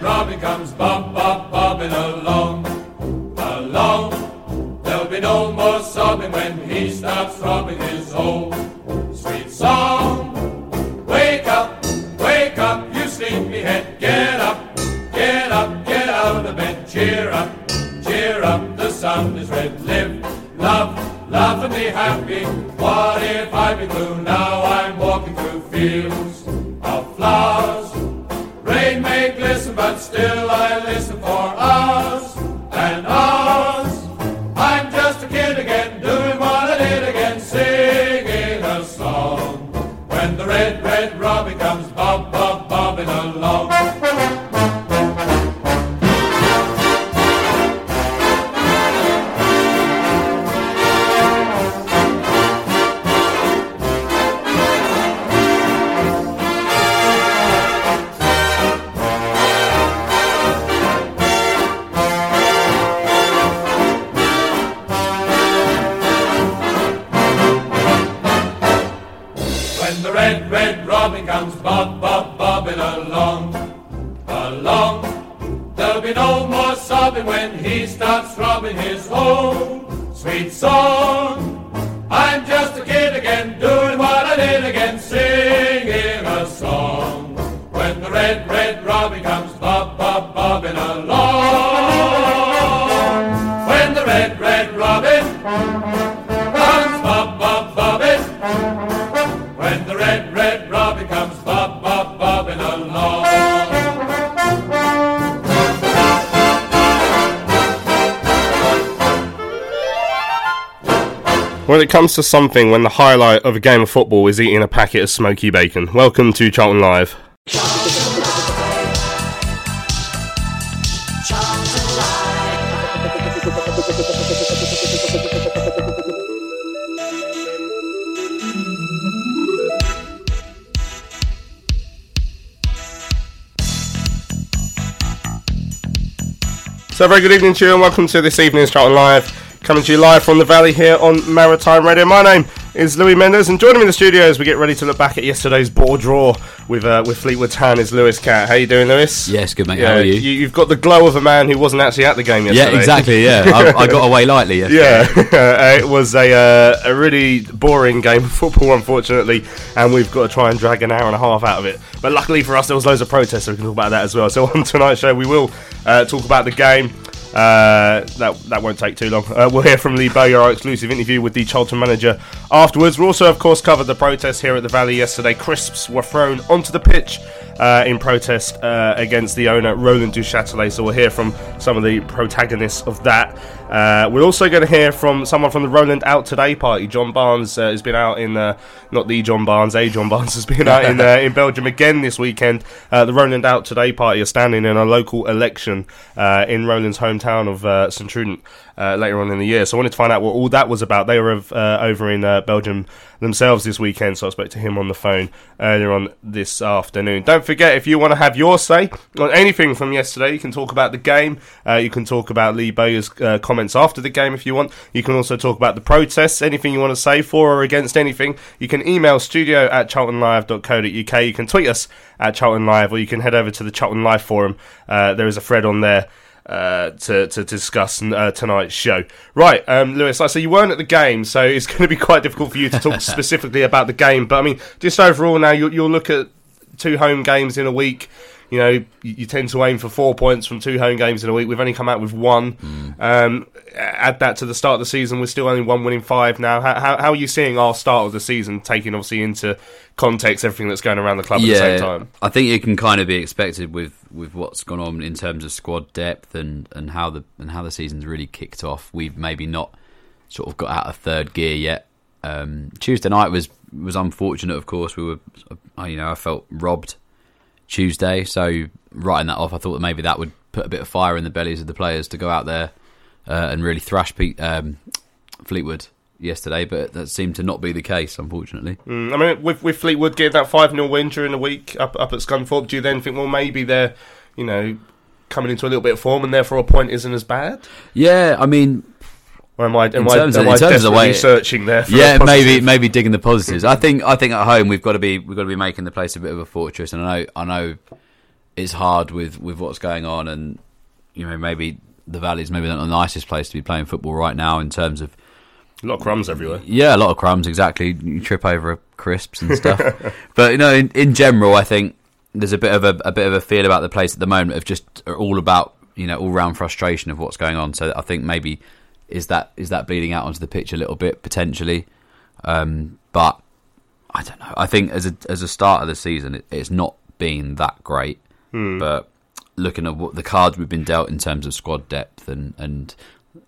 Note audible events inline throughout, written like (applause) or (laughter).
Robin comes bob, bob, bobbing along, along, there'll be no more sobbing when he stops throbbing his old sweet song. Wake up, wake up, you sleepyhead, get up, get up, get out of bed, cheer up, cheer up, the sun is red, live, love, love and be happy. What if I be blue? Now I'm walking through fields of flowers. Glisten, but still I listen for hours throbbing his home sweet song. I'm just a kid again, doing what I did again, singing a song. When the red, red robin comes When it comes to something, when the highlight of a game of football is eating a packet of smoky bacon. Welcome to Charlton Live. So, very good evening to you, and welcome to this evening's Charlton Live. Coming to you live from the Valley here on Maritime Radio. My name is Louis Mendes, and joining me in the studio as we get ready to look back at yesterday's ball draw with uh, with Fleetwood Town is Lewis Cat. How you doing, Lewis? Yes, good mate. How are you? you? have got the glow of a man who wasn't actually at the game yesterday. yeah, exactly. Yeah, (laughs) I, I got away lightly. Yesterday. Yeah, (laughs) it was a uh, a really boring game of football, unfortunately, and we've got to try and drag an hour and a half out of it. But luckily for us, there was loads of protests, so we can talk about that as well. So (laughs) on tonight's show, we will uh, talk about the game. Uh, that that won't take too long. Uh, we'll hear from Lee Bowyer, our exclusive interview with the Charlton manager afterwards. We also, of course, covered the protest here at the Valley yesterday. Crisps were thrown onto the pitch uh, in protest uh, against the owner, Roland Duchâtelet. So we'll hear from some of the protagonists of that. Uh, we're also going to hear from someone from the Roland Out Today party. John Barnes uh, has been out in, uh, not the John Barnes, a John Barnes (laughs) has been out in, uh, in Belgium again this weekend. Uh, the Roland Out Today party are standing in a local election uh, in Roland's hometown of uh, St Truiden later on in the year. So I wanted to find out what all that was about. They were over in Belgium themselves this weekend, so I spoke to him on the phone earlier on this afternoon. Don't forget, if you want to have your say on anything from yesterday, you can talk about the game. You can talk about Lee Bowyer's uh, comments after the game if you want. You can also talk about the protests, anything you want to say for or against anything. You can email studio at charltonlive.co.uk. You can tweet us at Charlton Live, or you can head over to the Charlton Live forum. Uh, there is a thread on there uh, to, to discuss uh, tonight's show. Right, um, Lewis, like I say, you weren't at the game, so it's (laughs) going to be quite difficult for you to talk (laughs) specifically about the game. But I mean, just overall now, you'll, you'll look at two home games in a week. You know, you, you tend to aim for four points from two home games in a week. We've only come out with one. Um, add that to the start of the season, we're still only one winning five now. How, how, how are you seeing our start of the season, taking obviously into context everything that's going around the club at the same time? I think it can kind of be expected with, with what's gone on in terms of squad depth and, and how the and how the season's really kicked off. We've maybe not sort of got out of third gear yet. Um, Tuesday night was was unfortunate. Of course, we were, you know, I felt robbed Tuesday. So writing that off, I thought that maybe that would put a bit of fire in the bellies of the players to go out there uh, and really thrash Pete, um, Fleetwood yesterday, but that seemed to not be the case, unfortunately. Mm, I mean, with, with Fleetwood getting that 5 0 win during the week up, up at Scunthorpe, do you then think, well, maybe they're, you know, coming into a little bit of form and therefore a point isn't as bad? Yeah, I mean. Or am I, am I, am I desperately the way, searching there? yeah, maybe maybe digging the positives. I think I think at home we've got to be we've got to be making the place a bit of a fortress, and I know I know it's hard with, with what's going on, and you know maybe the Valley's maybe not the nicest place to be playing football right now in terms of a lot of crumbs everywhere. Yeah, a lot of crumbs. Exactly. You trip over crisps and stuff. (laughs) but you know, in, in general, I think there's a bit of a, a bit of a feel about the place at the moment of just all about you know all round frustration of what's going on. So I think maybe is that is that bleeding out onto the pitch a little bit potentially. Um, but I don't know. I think as a as a start of the season, it, it's not been that great. Hmm. But looking at what the cards we've been dealt in terms of squad depth and and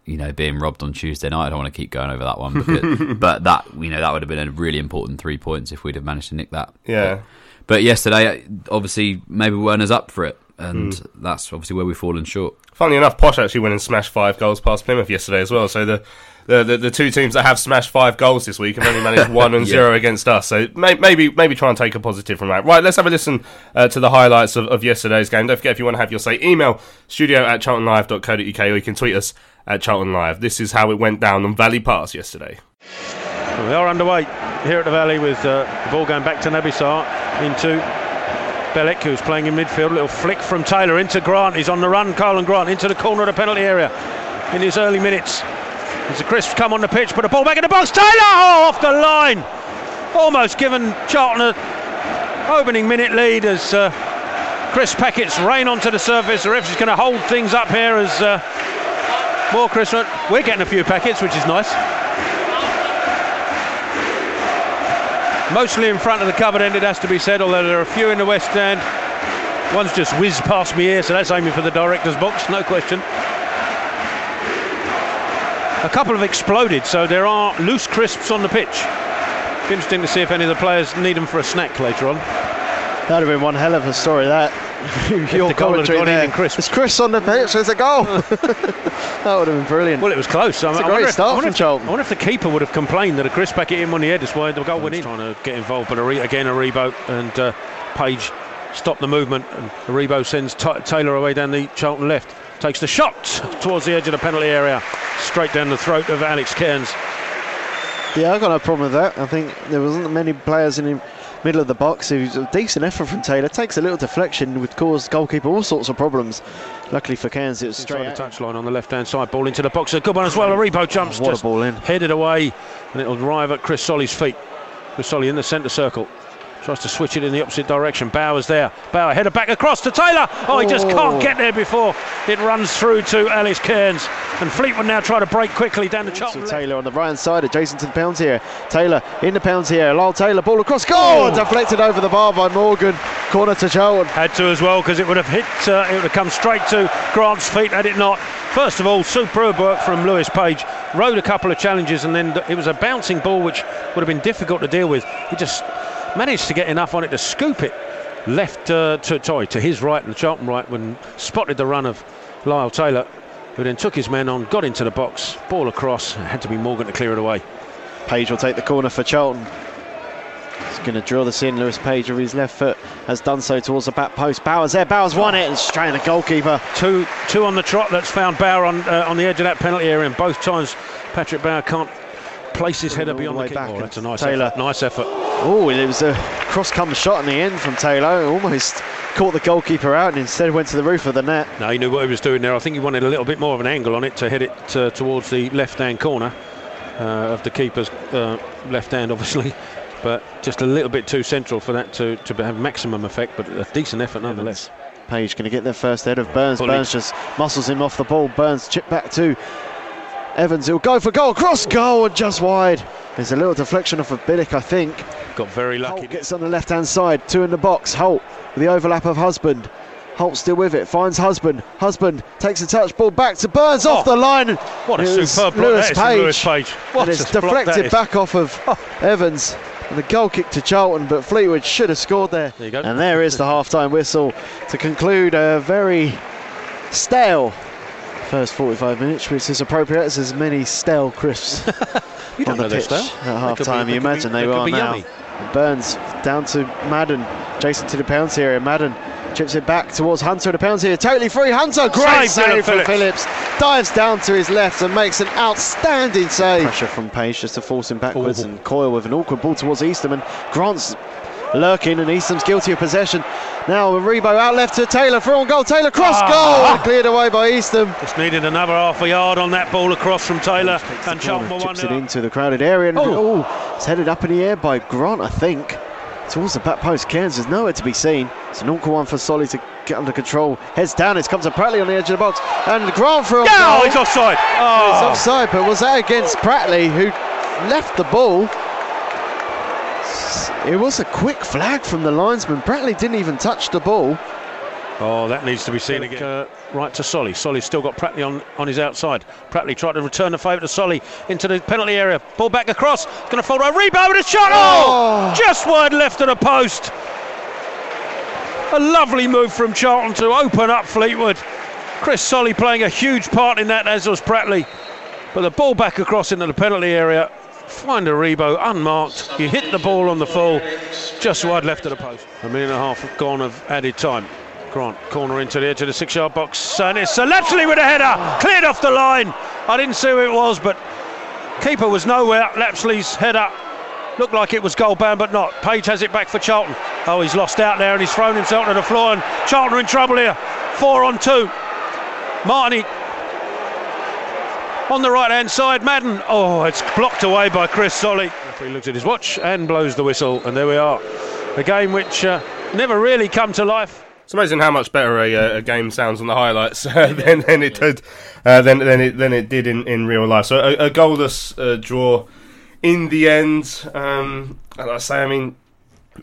you know being robbed on Tuesday night, I don't want to keep going over that one. Because, (laughs) but that you know that would have been a really important three points if we'd have managed to nick that. Yeah. But, but yesterday, obviously, maybe Werner's up for it, and mm. that's obviously where we've fallen short. Funnily enough, Posh actually went and smashed five goals past Plymouth yesterday as well. So the the, the, the, two teams that have smashed five goals this week have only managed (laughs) one and yeah. zero against us. So may, maybe maybe try and take a positive from that. Right, let's have a listen uh, to the highlights of, of, yesterday's game. Don't forget if you want to have your say, email studio at charltonlive.co.uk or you can tweet us at Charlton Live. This is how it went down on Valley Pass yesterday. We are underway here at the Valley with uh, the ball going back to Naby Sarr into Bielik, who's playing in midfield. A little flick from Taylor into Grant. He's on the run, Karlan Grant, into the corner of the penalty area in his early minutes. There's a crisp come on the pitch, but the ball back in the box. Taylor oh, off the line. Almost given Charlton an opening minute lead as uh, crisp packets rain onto the surface. The ref is going to hold things up here as uh, more Chris. We're getting a few packets, which is nice. Mostly in front of the covered end, it has to be said, although there are a few in the west end. One's just whizzed past me here, so that's aiming for the director's box, no question. A couple have exploded, so there are loose crisps on the pitch. Interesting to see if any of the players need them for a snack later on. That'd have been one hell of a story, that. (laughs) Your the commentary there. Crisp. It's Chris on the pitch, there's a goal. (laughs) that would have been brilliant. Well, it was close. It's I, mean, a great if, start from if, Charlton. I wonder if the keeper would have complained that a Chris back packet him on the head. That's why the goal went in. Trying to get involved, but a re- again, a reboot and uh, Page stopped the movement. And Aribo sends t- Taylor away down the Charlton left takes the shot towards the edge of the penalty area, straight down the throat of Alex Cairns. Yeah, I got no problem with that. I think there wasn't many players in the middle of the box. Was a decent effort from Taylor. Takes a little deflection, would cause goalkeeper all sorts of problems. Luckily for Cairns, it was straight. The touchline on the left-hand side, ball into the box. A good one as well. Aribo jumps, what a ball in, headed away, and it'll arrive at Chris Solly's feet. Chris Solly in the centre circle. Tries to switch it in the opposite direction. Bauer's there. Bauer header back across to Taylor. Oh, he just can't get there before it runs through to Alex Cairns. And Fleetwood now try to break quickly down the Charlton. Taylor on the right hand side, adjacent to the pounds here. Taylor in the pounds here. Lyle Taylor, ball across. Goal! Oh. Deflected over the bar by Morgan. Corner to Charlton. Had to as well because it would have hit, uh, it would have come straight to Grant's feet had it not. First of all, superb work from Lewis Page. Rode a couple of challenges and then it was a bouncing ball which would have been difficult to deal with. He just managed to get enough on it to scoop it left uh, to, sorry, to his right and Charlton right when spotted the run of Lyle Taylor, who then took his men on, got into the box, ball across, had to be Morgan to clear it away. Page will take the corner for Charlton. He's going to drill this in. Lewis Page with his left foot has done so towards the back post. Bauer's there. Bauer's won it and straight the goalkeeper. Two, two on the trot. That's found Bauer on uh, on the edge of that penalty area, and both times Patrick Bauer can't place his header beyond the, the back. Oh, that's a nice Taylor. Effort. Nice effort. Oh, it was a cross-come shot in the end from Taylor. Almost caught the goalkeeper out and instead went to the roof of the net. No, he knew what he was doing there. I think he wanted a little bit more of an angle on it to hit it uh, towards the left-hand corner uh, of the keeper's uh, left hand, obviously. (laughs) But just a little bit too central for that to, to have maximum effect, but a decent effort nonetheless. Page going to get the first head of Burns. Burns just muscles him off the ball. Burns chip back to Evans. He'll go for goal. Cross goal and just wide. There's a little deflection off of Bielik, I think. Got very lucky. Holt gets on the left hand side. Two in the box. Holt with the overlap of Husband. Holt still with it, finds Husband. Husband takes a touch ball back to Burns off Oh, the line. What a superb block Lewis Page. Lewis Page. What and it's a block that deflected back off of oh. Evans. And the goal kick to Charlton, but Fleetwood should have scored there. There you go. And there is the half-time whistle to conclude a very stale first 45 minutes, which is appropriate as there's many stale crisps (laughs) You on don't the know they're pitch stale. at half could be- time. You could be- imagine they, they are now. yummy. Burns down to Madden. Jason to the pounds area. Madden chips it back towards Hunter at the pounds here. Totally free. Hunter, great Save, save Dillon from Phillips. Phillips. Dives down to his left and makes an outstanding save. Pressure from Page just to force him backwards Ooh. and Coyle with an awkward ball towards Eastham and Grant's lurking and Eastham's guilty of possession. Now Aribo out left to Taylor for on goal. Taylor cross Ah. goal cleared away by Eastham. Just needed another half a yard on that ball across from Taylor and Charlton corner, were one chips it into the crowded area and Oh. oh, it's headed up in the air by Grant, I think. Towards the back post, Cairns is nowhere to be seen. It's an awkward one for Solly to get under control. Heads down, it comes to Pratley on the edge of the box, and Grant for a Oh, goal. it's offside. Oh. It's Oh, offside, but was that against Pratley, who left the ball? It was a quick flag from the linesman. Pratley didn't even touch the ball. oh, that needs to be seen again. Uh, right to Solly. Solly's still got Pratley on, on his outside. Pratley tried to return the favour to Solly into the penalty area. Ball back across. Going to fall right. Rebound with a shot. Oh! Oh! Just wide left of the post. A lovely move from Charlton to open up Fleetwood. Chris Solly playing a huge part in that, as was Pratley. But the ball back across into the penalty area. Find Aribo unmarked. You hit the ball on the full, just wide left of the post. A minute and a half gone of added time. Grant corner into the edge of the six-yard box, and it's Lapslie with a header, cleared off the line. I didn't see who it was, but keeper was nowhere. Lapslie's header looked like it was goal bound, but not. Page has it back for Charlton. Oh, he's lost out there, and he's thrown himself to the floor, and Charlton are in trouble here. Four on two. Martini on the right hand side, Madden. Oh, it's blocked away by Chris Solly. He looks at his watch and blows the whistle, and there we are. A game which uh, never really come to life. It's amazing how much better a, uh, a game sounds on the highlights (laughs) uh, than, than it did uh, than, than it than it did in, in real life. So a, a goalless uh, draw in the end. Um, and I say, I mean,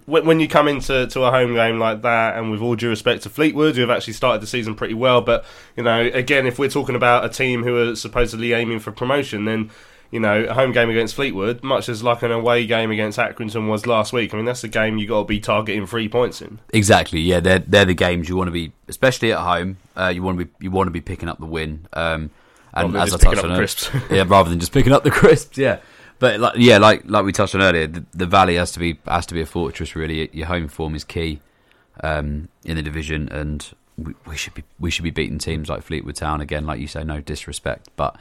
when, when you come into to a home game like that, and with all due respect to Fleetwood, who have actually started the season pretty well, but you know, again, if we're talking about a team who are supposedly aiming for promotion, then you know, a home game against Fleetwood, much as like an away game against Accrington was last week. I mean, that's the game you got to be targeting three points in. Exactly. Yeah, they're they're the games you want to be, especially at home. Uh, you want to be you want to be picking up the win. Um, and Rather as I touched on crisps. (laughs) yeah, rather than just picking up the crisps. Yeah, but like, yeah, like like we touched on earlier, the, the Valley has to be has to be a fortress. Really, your home form is key um, in the division, and we, we should be we should be beating teams like Fleetwood Town again. Like you say, no disrespect, but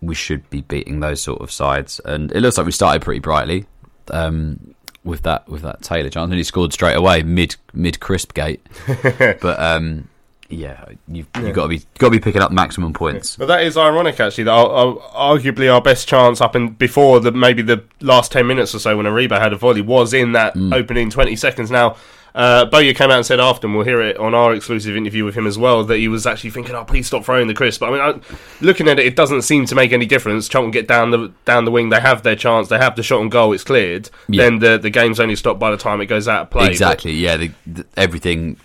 we should be beating those sort of sides. And it looks like we started pretty brightly um, with that with that Taylor chance, and he scored straight away mid mid crisp gate. (laughs) but um, yeah, you've, you've got to be got to be picking up maximum points. But that is ironic, actually. That our, our, arguably our best chance up in before the maybe the last ten minutes or so when Aribo had a volley was in that opening twenty seconds. Now, uh, Bowyer came out and said after, and we'll hear it on our exclusive interview with him as well, that he was actually thinking, "Oh, please stop throwing the crisp." But I mean, I, looking at it, it doesn't seem to make any difference. Charlton get down the down the wing, they have their chance, they have the shot on goal, it's cleared. Yeah. Then the the game's only stopped by the time it goes out of play. But- Exactly. Yeah, the, the, everything.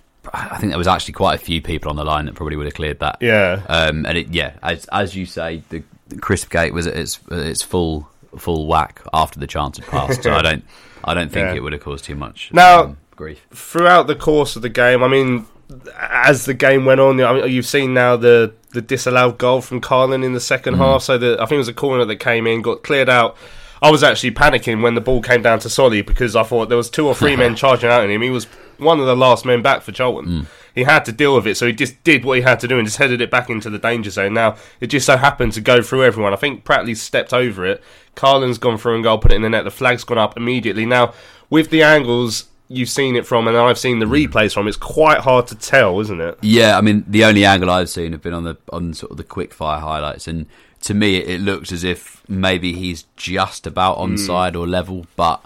I think there was actually quite a few people on the line that probably would have cleared that. yeah. Um, and it, yeah, as as you say, the, the crisp gate was at its at its full full whack after the chance had passed. so I (laughs) don't I don't think Yeah. it would have caused too much Now- um, grief. throughout the course of the game, I mean, as the game went on, I mean, you've seen now the the disallowed goal from Karlan in the 2nd half. So the, I think it was a corner that came in, got cleared out. I was actually panicking when the ball came down to Solly because I thought there was two or three (laughs) men charging out at him. He was one of the last men back for Charlton. He had to deal with it, so he just did what he had to do and just headed it back into the danger zone. Now it just so happened to go through everyone. I think Pratley stepped over it. Karlan's gone through and goal, put it in the net. The flag's gone up immediately. Now with the angles you've seen it from, and I've seen the replays from, it's quite hard to tell, isn't it? Yeah, I mean the only angle I've seen have been on the on sort of the quick fire highlights, and to me it, it looks as if maybe he's just about Hmm. onside or level, but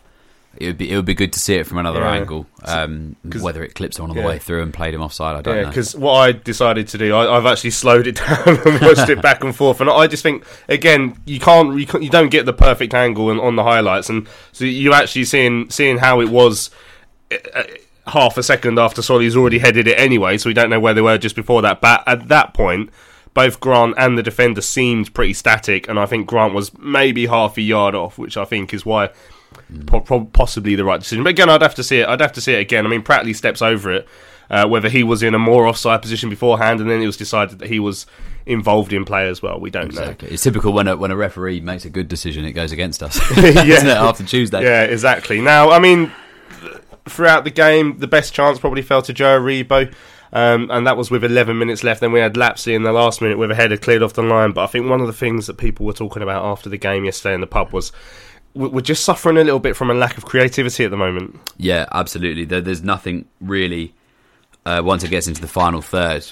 it would be it would be good to see it from another Yeah. angle. Um, whether it clips on on the yeah. way through and played him offside, I don't Yeah, know. because what I decided to do, I, I've actually slowed it (laughs) down and watched it back and forth, and I just think again, you can't, you, can't, you don't get the perfect angle on, on the highlights, and so you actually seeing seeing how it was. uh, half a second after Solly's already headed it anyway, so we don't know where they were just before that. But at that point, both Grant and the defender seemed pretty static, and I think Grant was maybe half a yard off, which I think is why po- po- possibly the right decision. But again, I'd have to see it. I'd have to see it again. I mean, Pratley steps over it. Uh, whether he was in a more offside position beforehand, and then it was decided that he was involved in play as well. We don't Exactly. It's typical when a when a referee makes a good decision, it goes against us. Yeah. (laughs) (laughs) Isn't it after Tuesday? Yeah, exactly. Now, I mean, throughout the game, the best chance probably fell to Joe Aribo. Um, and that was with 11 minutes left. Then we had Lapslie in the last minute with a header cleared off the line. But I think one of the things that people were talking about after the game yesterday in the pub was we're just suffering a little bit from a lack of creativity at the moment. Yeah, absolutely. There, there's nothing really. Uh, once it gets into the final third,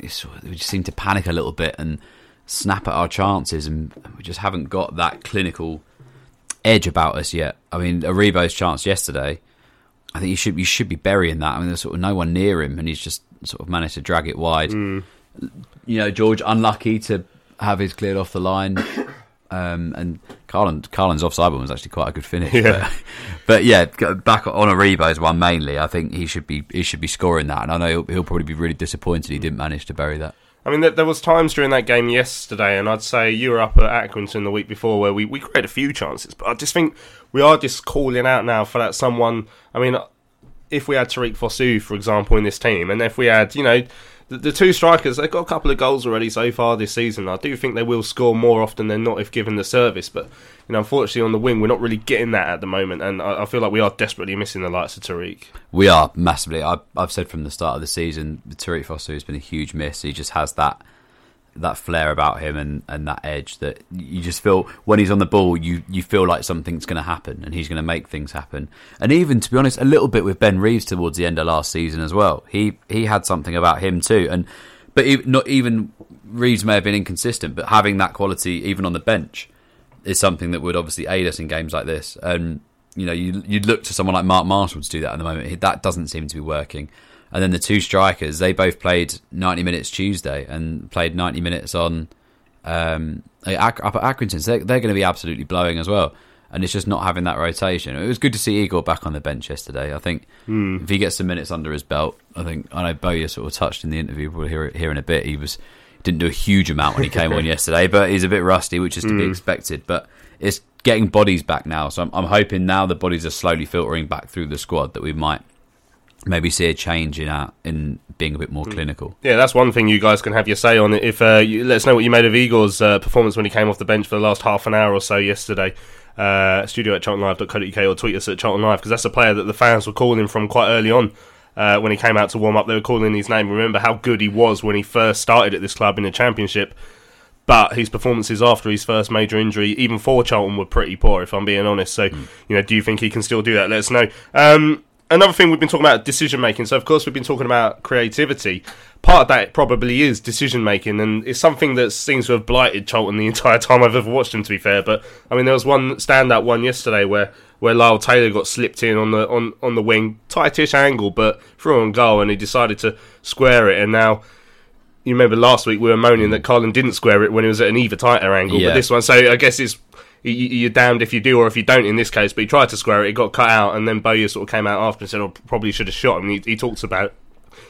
it's, we just seem to panic a little bit and snap at our chances, and we just haven't got that clinical edge about us yet. I mean, Aribo's chance yesterday, I think you should you should be burying that. I mean, there's sort of no one near him, and he's just sort of managed to drag it wide. You know, George unlucky to have his cleared off the line. Um, and Karlan, Karlan's offside one was actually quite a good finish. Yeah. But, but yeah, back on Aribo's one mainly. I think he should be he should be scoring that, and I know he'll, he'll probably be really disappointed he didn't manage to bury that. I mean, there, there was times during that game yesterday, and I'd say you were up at Accrington the week before where we, we created a few chances, but I just think we are just calling out now for that someone. I mean, if we had Tariq Fosu, for example, in this team, and if we had, you know, the, the two strikers, they've got a couple of goals already so far this season. I do think they will score more often than not if given the service, but you know, unfortunately on the wing, we're not really getting that at the moment, and I, I feel like we are desperately missing the likes of Tariq. We are massively. I, I've said from the start of the season, Tariq Fosu has been a huge miss. He just has that that flair about him and, and that edge that you just feel when he's on the ball, you, you feel like something's going to happen and he's going to make things happen. And even to be honest, a little bit with Ben Reeves towards the end of last season as well. He he had something about him too. And but e- not even Reeves may have been inconsistent, but having that quality even on the bench is something that would obviously aid us in games like this. And you know, you you'd look to someone like Mark Marshall to do that at the moment. That doesn't seem to be working. And then the two strikers, they both played 90 minutes Tuesday and played 90 minutes on um, up at Accrington. So they're, they're going to be absolutely blowing as well. And it's just not having that rotation. It was good to see Igor back on the bench yesterday. I think if he gets some minutes under his belt, I think I know Bowyer sort of touched in the interview. We'll hear it here in a bit. He was didn't do a huge amount when he came on (laughs) yesterday, but he's a bit rusty, which is to be expected. But it's getting bodies back now, so I'm, I'm hoping now the bodies are slowly filtering back through the squad that we might maybe see a change in our, in being a bit more clinical. Yeah, that's one thing you guys can have your say on. If uh, you, let us know what you made of Igor's uh, performance when he came off the bench for the last half an hour or so yesterday. Uh, studio at charltonlive.co.uk or tweet us at Charlton Live because that's a player that the fans were calling from quite early on. Uh, when he came out to warm up, they were calling his name. Remember how good he was when he first started at this club in the Championship. But his performances after his first major injury, even for Charlton, were pretty poor, if I'm being honest. So, you know, do you think he can still do that? Let us know. Um, another thing we've been talking about decision making. So, of course, we've been talking about creativity. Part of that probably is decision making, and it's something that seems to have blighted Charlton the (laughs) entire time I've ever watched him. To be fair, but I mean, there was one standout one yesterday where where Lyle Taylor got slipped in on the on on the wing, tightish angle, but threw on goal, and he decided to square it, and now. You remember last week we were moaning that Karlan didn't square it when it was at an even tighter angle, Yeah. but this one, so I guess it's you're damned if you do or if you don't in this case. But he tried to square it, it got cut out, and then Bowyer sort of came out after and said, "Oh, probably should have shot him." He, he talks about,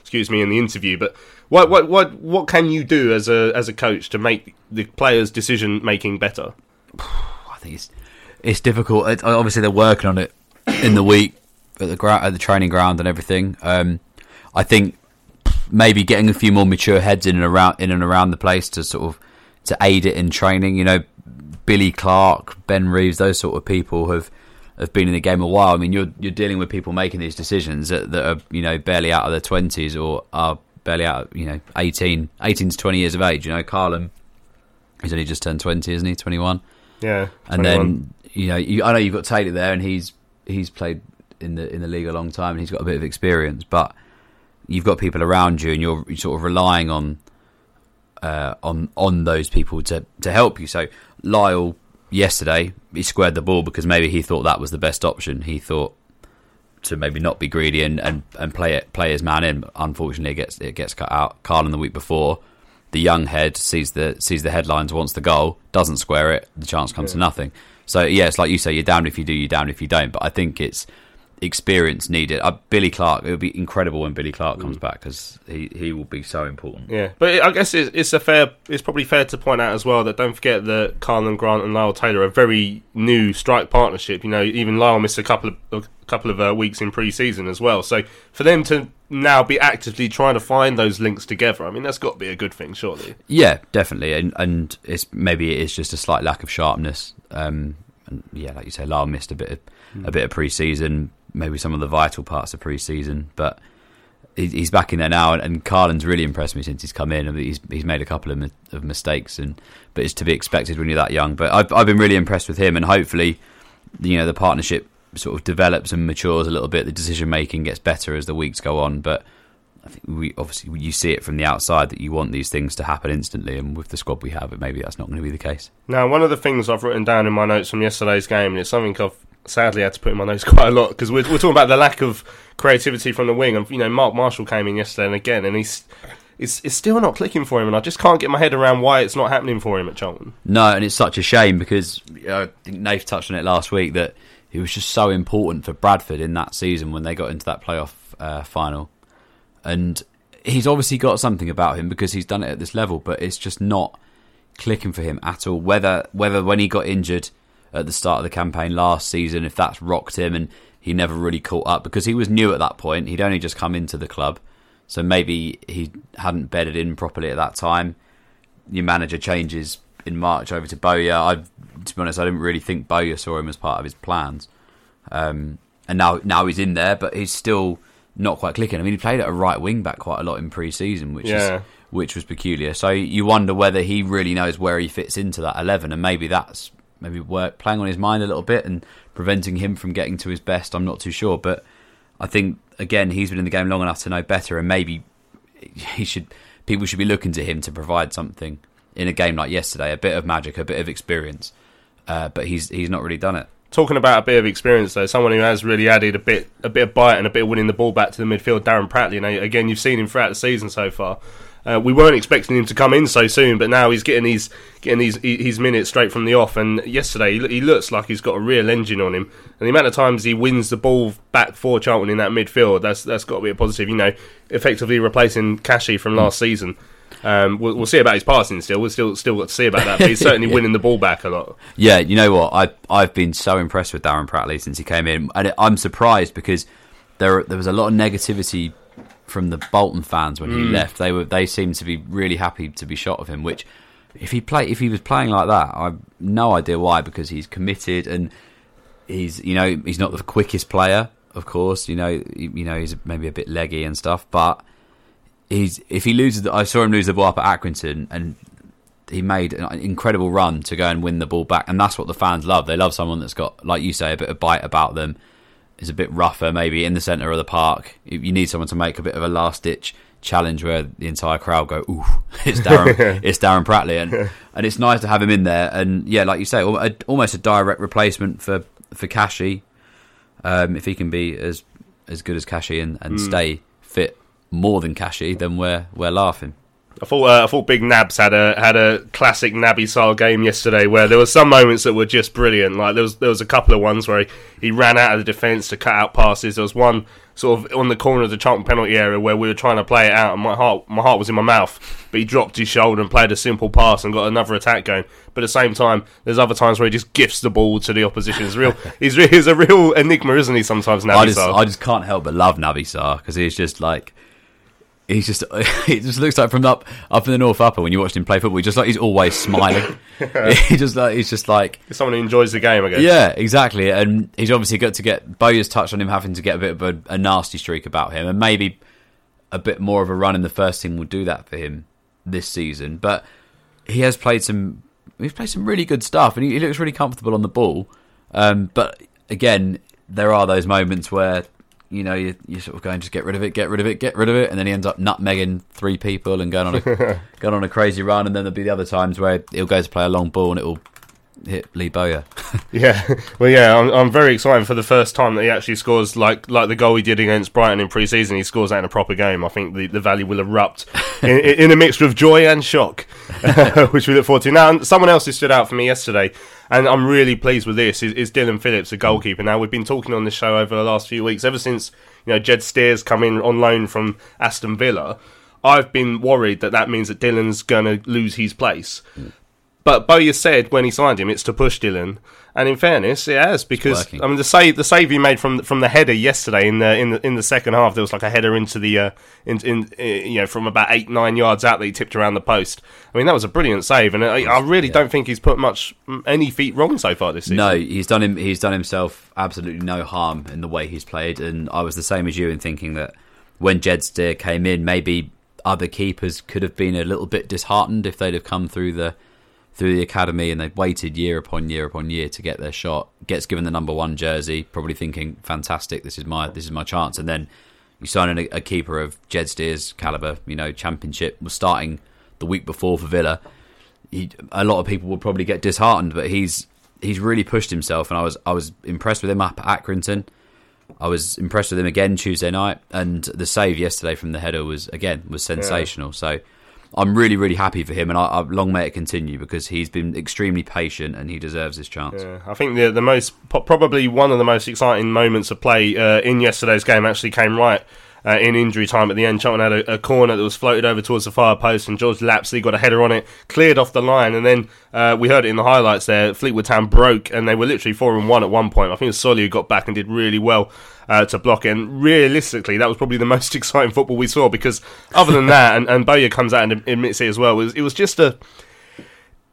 excuse me, in the interview. But what what what what can you do as a as a coach to make the players' decision making better? (sighs) I think it's it's difficult. It, obviously, they're working on it in the week at the gra- at the training ground and everything. Um, I think maybe getting a few more mature heads in and around in and around the place to sort of to aid it in training. You know, Billy Clarke, Ben Reeves, those sort of people have have been in the game a while. I mean, you're you're dealing with people making these decisions that, that are you know barely out of their twenties or are barely out, you know, 18, 18 to twenty years of age. You know, Karlan, he's only just turned twenty, isn't he? Twenty one Yeah, and then you know you, I know you've got Taylor there, and he's he's played in the in the league a long time, and he's got a bit of experience. But you've got people around you, and you're sort of relying on uh, on on those people to to help you. So Lyle yesterday he squared the ball because maybe he thought that was the best option. He thought to maybe not be greedy and, and, and play it play his man in. Unfortunately, it gets it gets cut out. Karlan the week before, the young head sees the sees the headlines, wants the goal, doesn't square it, the chance comes to nothing. So yeah, it's like you say, you're down if you do, you're down if you don't. But I think it's experience needed. Uh, Billy Clarke, it would be incredible when Billy Clarke comes back because he, he will be so important. Yeah, but I guess it's, it's a fair. It's probably fair to point out as well that don't forget that Karlan Grant and Lyle Taylor are a very new strike partnership. You know, even Lyle missed a couple of a couple of uh, weeks in pre-season as well. So for them to now be actively trying to find those links together, I mean, that's got to be a good thing, surely. Yeah, definitely, and and it's maybe it is just a slight lack of sharpness. Um, and yeah, like you say, Lyle missed a bit of a bit of pre-season, maybe some of the vital parts of pre-season, but he's back in there now. And, Karlan's really impressed me since he's come in. I mean, he's he's made a couple of, of mistakes, and but it's to be expected when you're that young. But I've I've been really impressed with him, and hopefully, you know, the partnership sort of develops and matures a little bit. The decision making gets better as the weeks go on, but. I think we obviously you see it from the outside that you want these things to happen instantly, and with the squad we have, it maybe that's not going to be the case. Now, one of the things I've written down in my notes from yesterday's game, and it's something I've sadly I had to put in my notes (laughs) quite a lot because we're, we're talking about the lack of creativity from the wing. And you know, Mark Marshall came in yesterday and again, and he's it's, it's still not clicking for him, and I just can't get my head around why it's not happening for him at Charlton. No, and it's such a shame because know, I think Nath touched on it last week that he was just so important for Bradford in that season when they got into that playoff uh, final, and he's obviously got something about him because he's done it at this level, but it's just not clicking for him at all. Whether whether when he got injured at the start of the campaign last season, if that's rocked him and he never really caught up because he was new at that point. He'd only just come into the club, so maybe he hadn't bedded in properly at that time. Your manager changes in March over to Bowyer. I, to be honest, I didn't really think Bowyer saw him as part of his plans. Um, and now now he's in there, but he's still not quite clicking. I mean, he played at a right wing back quite a lot in pre-season, which Yeah. is which was peculiar. So you wonder whether he really knows where he fits into that eleven, and maybe that's maybe work, playing on his mind a little bit and preventing him from getting to his best. I'm not too sure, but I think again he's been in the game long enough to know better, and maybe he should people should be looking to him to provide something in a game like yesterday, a bit of magic, a bit of experience. Uh, but he's he's not really done it. Talking about a bit of experience though, someone who has really added a bit a bit of bite and a bit of winning the ball back to the midfield, Darren Pratley. Know, again, you've seen him throughout the season so far. Uh, we weren't expecting him to come in so soon, but now he's getting these getting these his minutes straight from the off. And yesterday, he, he looks like he's got a real engine on him. And the amount of times he wins the ball back for Charlton in that midfield, that's that's got to be a positive. You know, effectively replacing Kashi from last season. Um, we'll, we'll see about his passing still. We'll still still got to see about that. But he's (laughs) certainly winning the ball back a lot. Yeah, you know what? I I've been so impressed with Darren Pratley since he came in, and I'm surprised because there there was a lot of negativity from the Bolton fans when he mm. left. They were they seemed to be really happy to be shot of him. Which, if he play if he was playing like that, I've no idea why because he's committed and he's you know he's not the quickest player, of course. You know you you know he's maybe a bit leggy and stuff, but he's if he loses, the, I saw him lose the ball up at Accrington, and he made an incredible run to go and win the ball back, and that's what the fans love. They love someone that's got, like you say, a bit of bite about them. Is a bit rougher, maybe in the centre of the park. You you need someone to make a bit of a last ditch challenge where the entire crowd go, "Ooh, (laughs) it's Darren, (laughs) it's Darren Pratley," and and it's nice to have him in there. And yeah, like you say, almost a direct replacement for for Kashi, um, if he can be as as good as Kashi and, and stay fit more than Kashi, then we're we're laughing. I thought uh, I thought Big Nabs had a had a classic Naby style game yesterday where there were some moments that were just brilliant. Like there was there was a couple of ones where he, he ran out of the defence to cut out passes. There was one sort of on the corner of the Charlton penalty area where we were trying to play it out, and my heart my heart was in my mouth. But he dropped his shoulder and played a simple pass and got another attack going. But at the same time, there's other times where he just gifts the ball to the opposition. It's real. (laughs) he's he's a real enigma, isn't he? Sometimes Naby I just. I just can't help but love Naby Sarr because he's just like he's just (laughs) he just looks like from up up in the north upper when you watch him play football. He just like he's always smiling. (laughs) (laughs) he just like he's just like someone who enjoys the game, I guess. yeah, exactly. And he's obviously got to get Bowyer's touched on him having to get a bit of a, a nasty streak about him, and maybe a bit more of a run in the first team will do that for him this season. But he has played some. He's played some really good stuff, and he, he looks really comfortable on the ball. Um, but again, there are those moments where you know you you sort of going just get rid of it, get rid of it, get rid of it, and then he ends up nutmegging three people and going on a (laughs) going on a crazy run. And then there'll be the other times where he'll go to play a long ball and it'll hit Lee Bowyer. (laughs) Yeah, well, yeah, I'm, I'm very excited for the first time that he actually scores like like the goal he did against Brighton in pre-season. He scores that in a proper game. I think the, the valley will erupt (laughs) in, in a mixture of joy and shock, (laughs) which we look forward to. Now, someone else who stood out for me yesterday, and I'm really pleased with this, is, is Dillon Phillips, the goalkeeper. Now, we've been talking on this show over the last few weeks, ever since you know Jed Steers come in on loan from Aston Villa. I've been worried that that means that Dillon's going to lose his place. But Bowyer said when he signed him, it's to push Dillon, and in fairness, it has because. I mean the save the save he made from from the header yesterday in the in the in the second half, there was like a header into the uh, in, in uh, you know from about eight nine yards out that he tipped around the post. I mean that was a brilliant save, and I, I really don't think he's put much any feet wrong so far this season. No, he's done him. He's done himself absolutely no harm in the way he's played, and I was the same as you in thinking that when Jed Steer came in, maybe other keepers could have been a little bit disheartened if they'd have come through the through the academy and they've waited year upon year upon year to get their shot. Gets given the number one jersey, probably thinking, "Fantastic, this is my this is my chance." And then you sign in a, a keeper of Jed Steer's caliber, you know, championship was starting the week before for Villa. He, a lot of people would probably get disheartened, but he's he's really pushed himself, and I was I was impressed with him up at Accrington. I was impressed with him again Tuesday night, and the save yesterday from the header was again was sensational. So I'm really really happy for him, and I, I long may it continue because he's been extremely patient and he deserves his chance. Yeah, I think the the most probably one of the most exciting moments of play uh, in yesterday's game actually came right. Uh, in injury time at the end, Charlton had a, a corner that was floated over towards the far post, and George Lapslie got a header on it, cleared off the line, and then uh, we heard it in the highlights there. Fleetwood Town broke, and they were literally four and one at one point. I think Solly got back and did really well uh, to block it. And realistically, that was probably the (laughs) most exciting football we saw because other than that, and, and Bowyer comes out and admits it as well, it was, it was just a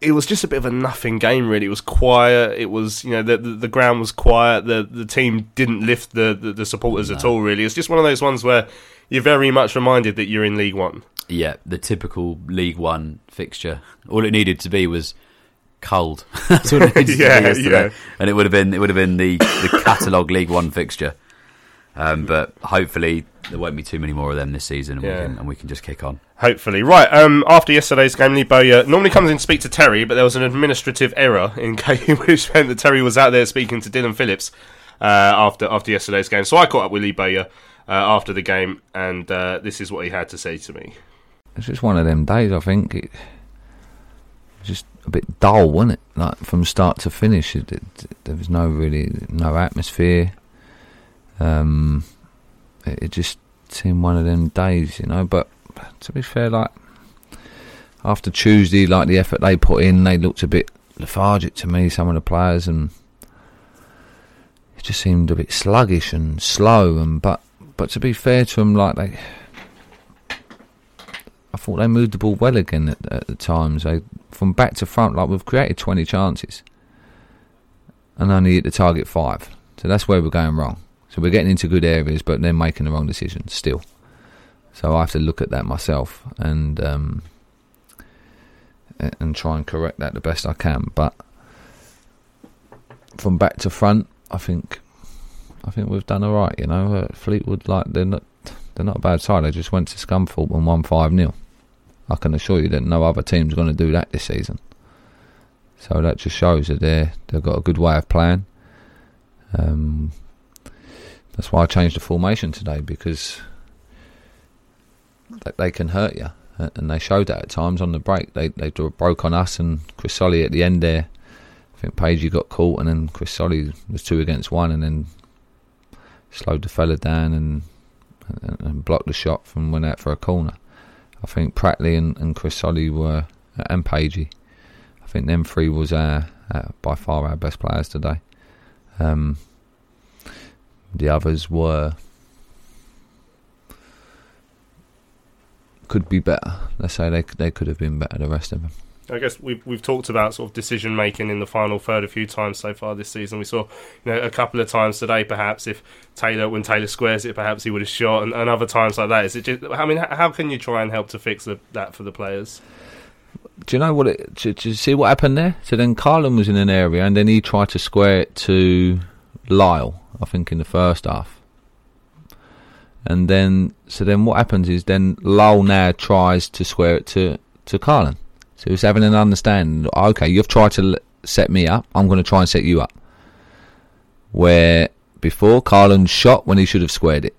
it was just a bit of a nothing game, really. It was quiet. It was, you know, the the, the ground was quiet. The the team didn't lift the the, the supporters at all. Really, it's just one of those ones where you're very much reminded that you're in League One. Yeah, the typical League One fixture. All it needed to be was cold. (laughs) That's what it needed Yeah, to be (laughs) yesterday, yeah. and it would have been it would have been the the (laughs) catalogue League One fixture. Um, but hopefully there won't be too many more of them this season, and, Yeah. we, can, and we can just kick on. Hopefully, right. Um, after yesterday's game, Lee Bowyer normally comes in to speak to Terry, but there was an administrative error in (laughs) game which meant that Terry was out there speaking to Dillon Phillips uh, after after yesterday's game. So I caught up with Lee Bowyer uh, after the game, and uh, this is what he had to say to me. It's just one of them days. I think it was just a bit dull, wasn't it? Like from start to finish, it, it, there was no really no atmosphere. Um, it, it just seemed one of them days, you know. But to be fair, like after Tuesday, like the effort they put in, they looked a bit lethargic to me. Some of the players and it just seemed a bit sluggish and slow. And but but to be fair to them, like they. I thought they moved the ball well again at, at the times. They from back to front, like we've created twenty chances, and only hit the target five. So that's where we're going wrong. So we're getting into good areas, but they're making the wrong decisions still. So I have to look at that myself and um, and try and correct that the best I can. But from back to front, I think I think we've done all right. You know, uh, Fleetwood like they're not they're not a bad side. They just went to Scunthorpe and won five 0 I can assure you that no other team's going to do that this season. So that just shows that they they've got a good way of playing. Um, that's why I changed the formation today because they, they can hurt you, and they showed that at times on the break. They they broke on us, and Chris Solly at the end there. I think Pagey got caught, and then Chris Solly was two against one, and then slowed the fella down and and, and blocked the shot from went out for a corner. I think Pratley and, and Chris Solly were and Pagey. I think them three was our, uh, by far our best players today. Um, the others were could be better. Let's say they they could have been better. The rest of them. I guess we've we've talked about sort of decision making in the final third a few times so far this season. We saw, you know, a couple of times today. Perhaps if Taylor, when Taylor squares it, perhaps he would have shot, and, and other times like that. Is it just? I mean, how can you try and help to fix the, that for the players? Do you know what? It, do, do you see what happened there? So then Karlan was in an area, and then he tried to square it to Lyle. I think in the first half. And then, so then what happens is then Lyle now tries to square it to to Karlan. So he's having an understanding. Oh, okay, you've tried to set me up, I'm going to try and set you up. Where before, Karlan shot when he should have squared it.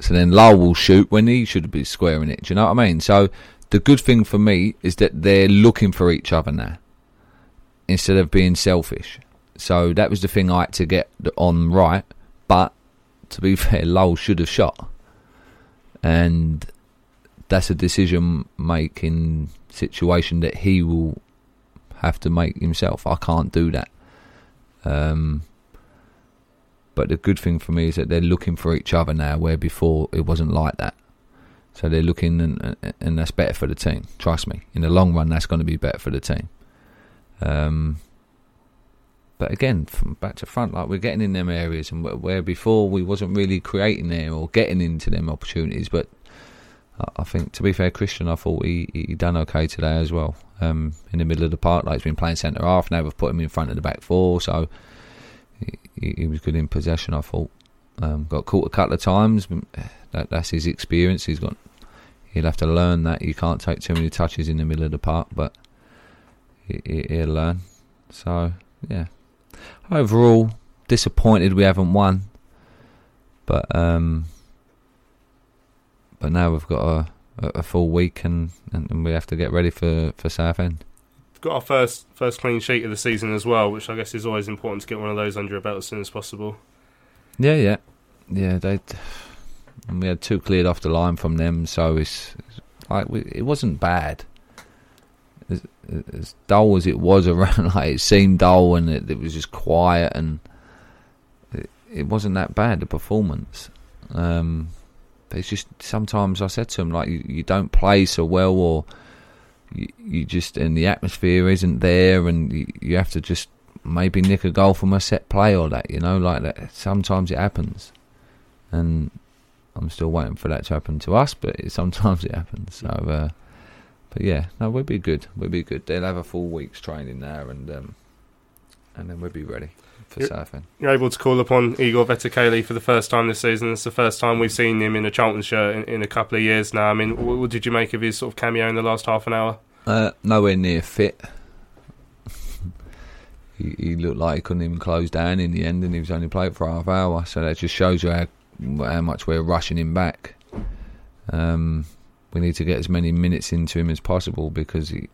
So then Lowell will shoot when he should be squaring it. Do you know what I mean? So the good thing for me is that they're looking for each other now instead of being selfish. So that was the thing I had to get on right. But to be (laughs) fair, Lowell should have shot. And that's a decision making situation that he will have to make himself. I can't do that. Um, but the good thing for me is that they're looking for each other now, where before it wasn't like that. So they're looking, and, and that's better for the team. Trust me. In the long run, that's going to be better for the team. Um, but again, from back to front, like we're getting in them areas, and where before we wasn't really creating there or getting into them opportunities. But I think, to be fair, Christian, I thought he he done okay today as well. Um, in the middle of the park, like he's been playing centre half. Now we've put him in front of the back four, so he, he was good in possession. I thought. Um, got caught a couple of times. That, that's his experience. He's got. He'll have to learn that you can't take too many touches in the middle of the park, but he, he'll learn. So yeah, overall disappointed we haven't won, but um, but now we've got a, a, full week and, and, we have to get ready for for Southend. We've got our first first clean sheet of the season as well, which I guess is always important to get one of those under your belt as soon as possible. Yeah, yeah, yeah. They we had two cleared off the line from them, so it's, it's like we, it wasn't bad. As, dull as it was around, (laughs) like it seemed dull and it, it was just quiet and it, it wasn't that bad the performance. Um, but it's just sometimes I said to him like you, you don't play so well or you, you just and the atmosphere isn't there and you, you have to just maybe nick a goal from a set play or that you know like that. Sometimes it happens. And I'm still waiting for that to happen to us but it, sometimes it happens. So uh, but yeah no we'll be good we'll be good they'll have a full week's training there and um, and then we'll be ready for you're, surfing. You're able to call upon Igor Vetokele for the first time this season. It's the first time we've seen him in a Charlton shirt in, in a couple of years now. I mean, what, what, did you make of his sort of cameo in the last half an hour? Uh, nowhere near fit. (laughs) he, he, looked like he couldn't even close down in the end, and he was only played for half hour. So that just shows you how, how much we're rushing him back. Um, we need to get as many minutes into him as possible because he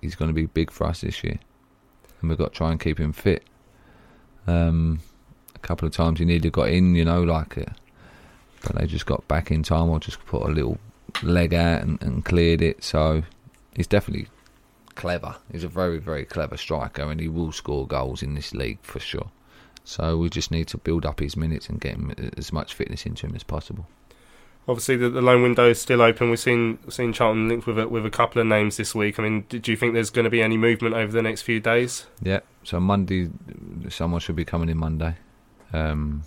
he's going to be big for us this year, and we've got to try and keep him fit. Um, a couple of times he nearly got in, you know, like, uh, but they just got back in time or just put a little leg out and, and cleared it. So he's definitely clever. He's a very, very clever striker, and he will score goals in this league for sure. So we just need to build up his minutes and get him as much fitness into him as possible. Obviously, the, the loan window is still open. We've seen seen Charlton linked with a, with a couple of names this week. I mean, do you think there's going to be any movement over the next few days? Yeah. So Monday, someone should be coming in Monday, um,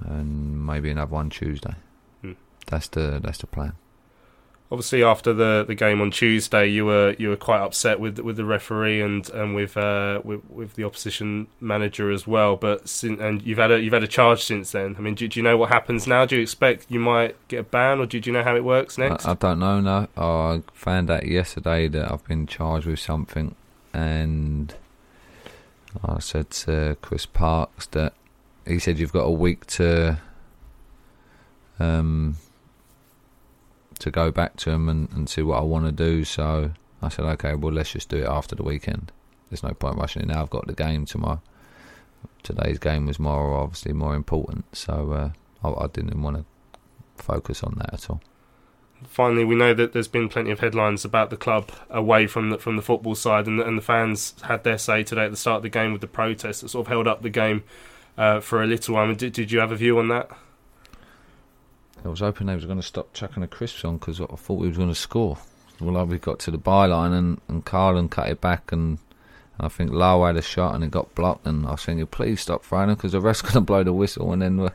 and maybe another one Tuesday. Hmm. That's the that's the plan obviously after the, the game on Tuesday, you were you were quite upset with with the referee and and with uh, with, with the opposition manager as well. But since, and you've had a you've had a charge since then. I mean, do, do, you know what happens now? Do you expect you might get a ban, or do, do you know how it works next? I, I don't know. No, I found out yesterday that I've been charged with something, and I said to Chris Parks that he said you've got a week to um to go back to them and, and see what I want to do. So I said, okay, well, let's just do it after the weekend. There's no point rushing it now. I've got the game tomorrow. Today's game was more obviously more important, so uh, I, I didn't want to focus on that at all. Finally, we know that there's been plenty of headlines about the club away from the from the football side, and the, and the fans had their say today at the start of the game with the protests that sort of held up the game uh, for a little while. Did, did you have a view on that? I was hoping they was going to stop chucking the crisps on because I thought we was going to score. Well, we got to the byline and and Karlan cut it back and I think Lau had a shot and it got blocked and I was thinking, please stop throwing because the ref's (laughs) going to blow the whistle and then we're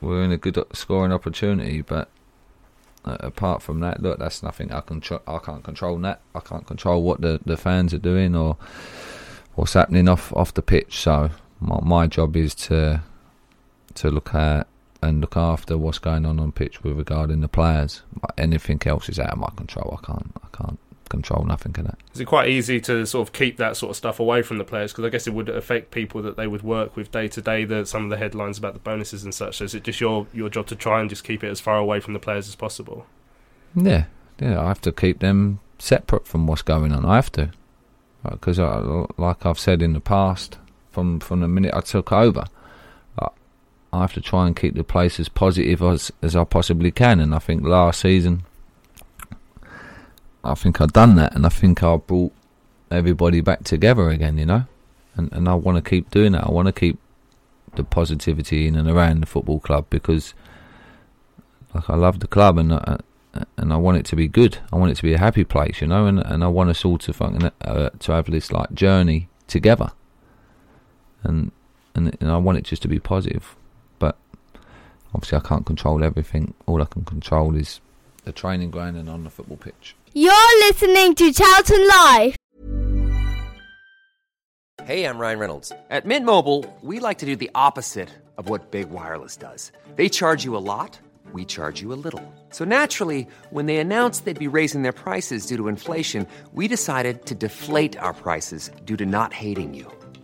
we're in a good scoring opportunity. But uh, apart from that, look, that's nothing I can tr- I can't control that. I can't control what the, the fans are doing or what's happening off off the pitch. So my, my job is to to look at and look after what's going on on pitch with regarding the players. Anything else is out of my control. I can't I can't control nothing of that. Is it quite easy to sort of keep that sort of stuff away from the players? Because I guess it would affect people that they would work with day to day. The some of the headlines about the bonuses and such. So is it just your your job to try and just keep it as far away from the players as possible? Yeah, yeah. I have to keep them separate from what's going on. I have to, because like I've said in the past, from from the minute I took over, I have to try and keep the place as positive as as I possibly can. And I think last season I think I've done that, and I think I've brought everybody back together again. You know, and and I want to keep doing that. I want to keep the positivity in and around the football club because, like, I love the club and I, and I want it to be good. I want it to be a happy place, you know, and and I want us all to fucking uh, uh, to have this like journey together, and and and I want it just to be positive. But obviously, I can't control everything. All I can control is the training ground and on the football pitch. You're listening to Charlton Live. Hey, I'm Ryan Reynolds. At Mint Mobile, we like to do the opposite of what Big Wireless does. They charge you a lot, we charge you a little. So naturally, when they announced they'd be raising their prices due to inflation, we decided to deflate our prices due to not hating you.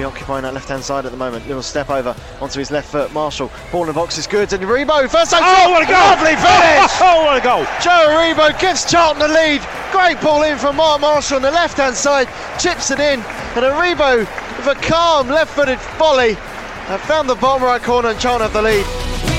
Be occupying that left-hand side at the moment. Little step over onto his left foot. Marshall, ball in the box is good, and Aribo first time. Oh, what a goal! Lovely finish! (laughs) oh, what a goal! Joe Aribo gives Charlton the lead. Great ball in from Mark Marshall on the left-hand side, chips it in, and Aribo with a calm left-footed volley Have found the bottom right corner, and Charlton have the lead.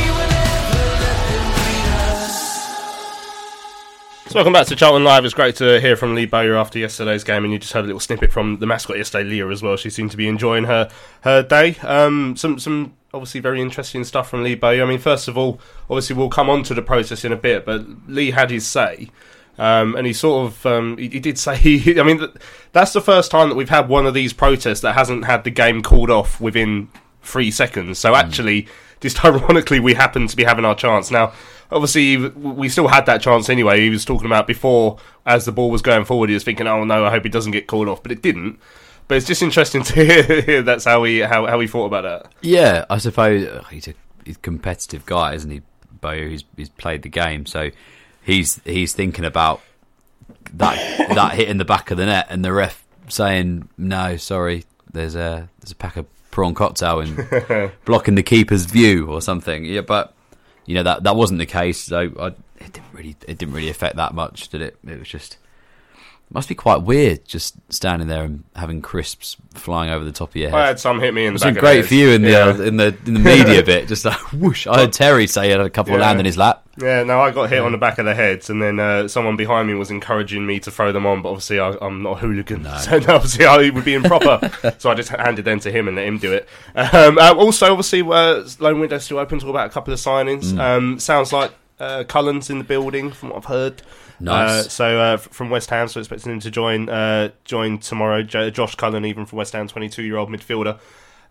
So welcome back to Charlton Live. It's great to hear from Lee Bowyer after yesterday's game, and you just heard a little snippet from the mascot yesterday, Leah, as well. She seemed to be enjoying her her day. Um, some some obviously very interesting stuff from Lee Bowyer. I mean, first of all, obviously we'll come on to the process in a bit, but Lee had his say. Um, and he sort of um, he, he, did say he, (laughs) I mean that's the first time that we've had one of these protests that hasn't had the game called off within three seconds. So hmm. actually, just (laughs) ironically, we happen to be having our chance now obviously we still had that chance anyway. He was talking about before as the ball was going forward. He was thinking, "Oh no, I hope it doesn't get called off," but it didn't. But it's just interesting (laughs) to hear that's how he how, how he thought about that. Yeah, I suppose ugh, he's a he's a competitive guy, isn't he? Bo, he's he's played the game, so he's he's thinking about that that hit in the back of the net, and the ref saying, "No, sorry, there's a there's a pack of prawn cocktail and (laughs) blocking the keeper's view or something." Yeah, but you know that that wasn't the case. So I, it didn't really it didn't really affect that much, did it? It was just it must be quite weird just standing there and having crisps flying over the top of your head. I had some hit me in the back great for you in the Yeah. uh, in the in the media (laughs) bit, just like whoosh. I heard Terry say he had a couple Yeah. land in his lap. Yeah, no, I got hit on the back of the head, and then uh, someone behind me was encouraging me to throw them on, but obviously I, I'm not a hooligan, (laughs) so no, obviously I would be improper. (laughs) so I just handed them to him and let him do it. Um, uh, also, obviously, uh, loan window still open. Talk about a couple of signings. Mm. Um, sounds like uh, Cullen's in the building, from what I've heard. Nice. Uh, so uh, from West Ham, so expecting him to join uh, join tomorrow. Jo- Josh Cullen, even from West Ham, 22 year old midfielder.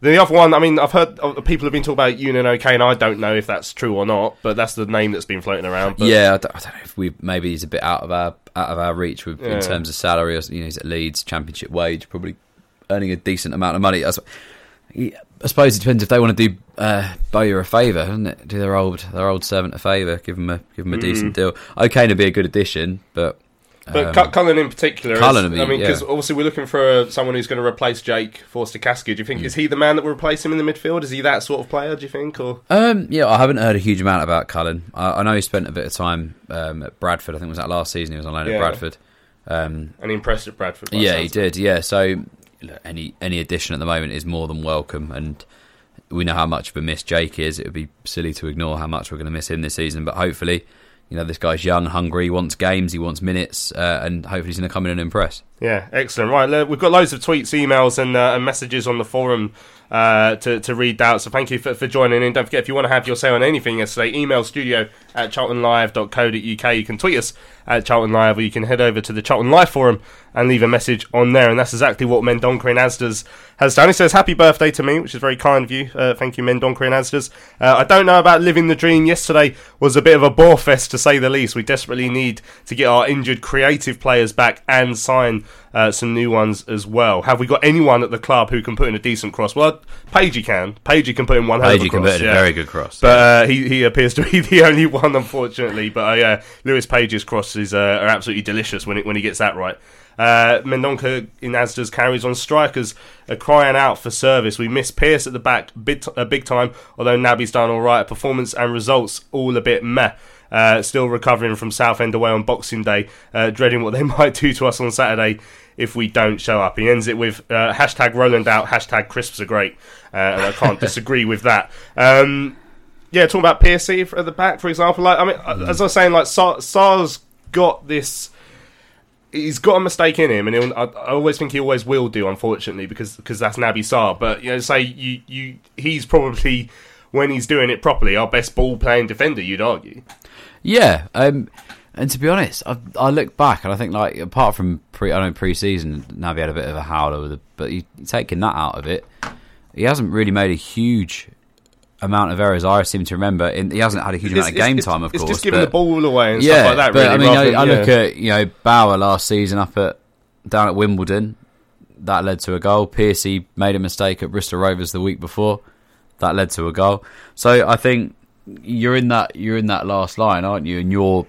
The other one, I mean, I've heard uh, people have been talking about Eunan O'Kane, and I don't know if that's true or not, but that's the name that's been floating around. But yeah, I don't, I don't know if we maybe he's a bit out of our out of our reach with, Yeah. in terms of salary. Or, you know, he's at Leeds, Championship wage, probably earning a decent amount of money. I suppose it depends if they want to do uh, Bowyer a favour, doesn't it? Do their old their old servant a favour, give him a give him a Mm. decent deal. O'Kane would be a good addition, but But Um, Cullen in particular, Cullen be- I mean, because yeah. obviously we're looking for someone who's going to replace Jake Forster-Caskey. Do you Mm. think is he the man that will replace him in the midfield? Is he that sort of player? Do you think? Or Um, yeah, I haven't heard a huge amount about Cullen. I, I know he spent a bit of time um, at Bradford. I think it was that last season he was on loan Yeah. at Bradford. Um, and he impressed at Bradford. yeah, he sounds of it. did. Yeah, so look, any any addition at the moment is more than welcome, and we know how much of a miss Jake is. It would be silly to ignore how much we're going to miss him this season. But hopefully, you know, this guy's young, hungry, he wants games, he wants minutes, uh, and hopefully he's going to come in and impress. Yeah, excellent. Right, we've got loads of tweets, emails, and, uh, and messages on the forum uh, to, to read out. So thank you for, for joining in. Don't forget, if you want to have your say on anything yesterday, email studio at charltonlive.co.uk. You can tweet us at Charlton Live, or you can head over to the Charlton Live forum and leave a message on there. And that's exactly what Mendonca in Asdas has done. He says, Happy birthday to me, which is very kind of you. Uh, thank you, Mendonca in Asdas. Uh, I don't know about living the dream. Yesterday was a bit of a bore fest, to say the least. We desperately need to get our injured creative players back and sign uh, some new ones as well. Have we got anyone at the club who can put in a decent cross? Well, Pagey can. Pagey can put in one hell of a Pagey can cross, put in a very good cross, But uh, he he appears to be (laughs) the only one, unfortunately. But uh, yeah, Lewis Page's crosses uh, are absolutely delicious when it, when he gets that right. Uh, Mendonca in Asda's carries on strikers are crying out for service. We miss Pearce at the back big, t- uh, big time, although Naby's done all right. Performance and results all a bit meh. Uh, still recovering from Southend away on Boxing Day, uh, dreading what they (laughs) might do to us on Saturday if we don't show up. He ends it with uh, hashtag Roland out, hashtag crisps are great, uh, and I can't (laughs) disagree with that. Um, yeah, talking about Pearcey at the back, for example. Like, I mean, uh, as I was saying, like Sar- Sarr's got this. He's got a mistake in him, and he'll, I, I always think he always will do. Unfortunately, because because that's Naby Sarr. But you know, say you you he's probably when he's doing it properly, our best ball playing defender. You'd argue. Yeah, um, and to be honest, I, I look back and I think like apart from pre, I know pre-season, Naby had a bit of a howler with it, but you taking that out of it, he hasn't really made a huge amount of errors. I seem to remember. In, he hasn't had a huge It's- amount of game it's- time, of it's course. just giving but- the ball away and yeah, stuff like that, But really, I mean, I, I look yeah. at you know Bauer last season up at down at Wimbledon. That led to a goal. Piercy made a mistake at Bristol Rovers the week before. That led to a goal. So I think you're in that you're in that last line, aren't you? And you're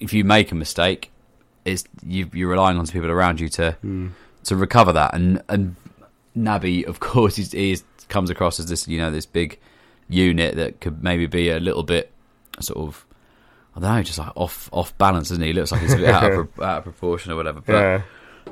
if you make a mistake, it's you, you're relying on people around you to Hmm. to recover that. And and Naby, of course, he's, he's comes across as this you know this big unit that could maybe be a little bit sort of I don't know, just like off off balance, isn't he? He looks like he's a bit out of, (laughs) out of proportion or whatever. But Yeah.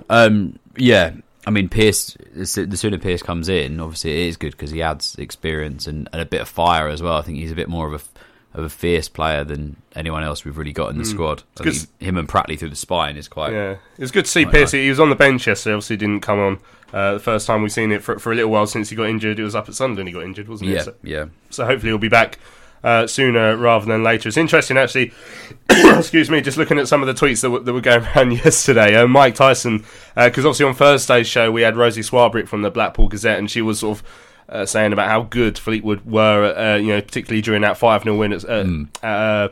um, yeah, I mean, Pearce. The sooner Pearce comes in, obviously it is good because he adds experience and, and a bit of fire as well. I think he's a bit more of a of a fierce player than anyone else we've really got in the Mm. squad. It's him and Pratley through the spine is quite. Yeah, it was good to see quite Piercy. He was on the bench yesterday. Obviously, didn't come on. Uh, the first time we've seen it for, for a little while since he got injured. It was up at Sunderland. He got injured, wasn't Yeah, it? So, yeah. So hopefully he'll be back uh, sooner rather than later. It's interesting, actually. (coughs) excuse me, just looking at some of the tweets that were, that were going (laughs) around yesterday. Uh, Mike Tyson, because obviously on Thursday's show we had Rosie Swarbrick from the Blackpool Gazette, and she was sort of. Uh, saying about how good Fleetwood were, uh, you know, particularly during that five 0 win at, uh, uh,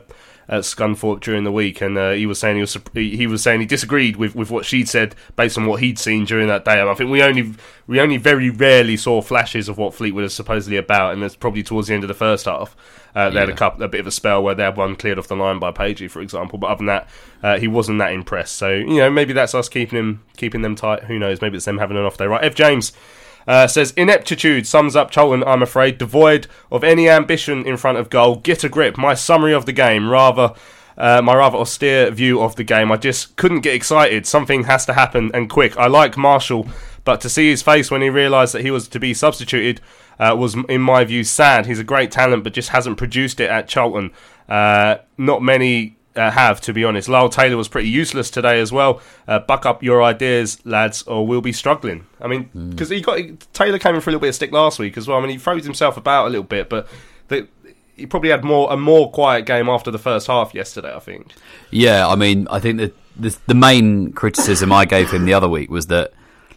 at Scunthorpe during the week, and uh, he was saying he was he was saying he disagreed with, with what she'd said based on what he'd seen during that day. And I think we only we only very rarely saw flashes of what Fleetwood is supposedly about, and that's probably towards the end of the first half. Uh, they had a couple, a bit of a spell where they had one cleared off the line by Pagey, for example. But other than that, uh, he wasn't that impressed. So you know, maybe that's us keeping him keeping them tight. Who knows? Maybe it's them having an off day. Right, F James. Uh, says ineptitude sums up Charlton. I'm afraid devoid of any ambition in front of goal. Get a grip. My summary of the game, rather uh, my rather austere view of the game. I just couldn't get excited. Something has to happen and quick. I like Marshall, but to see his face when he realised that he was to be substituted uh, was, in my view, sad. He's a great talent, but just hasn't produced it at Charlton. Uh, not many uh, have, to be honest. Lyle Taylor was pretty useless today as well. Uh, buck up your ideas, lads, or we'll be struggling. I mean, because he got Taylor came in for a little bit of stick last week as well. I mean, he throws himself about a little bit, but the, he probably had more a more quiet game after the first half yesterday. I think. Yeah, I mean, I think that the, the main criticism I gave him the other week was that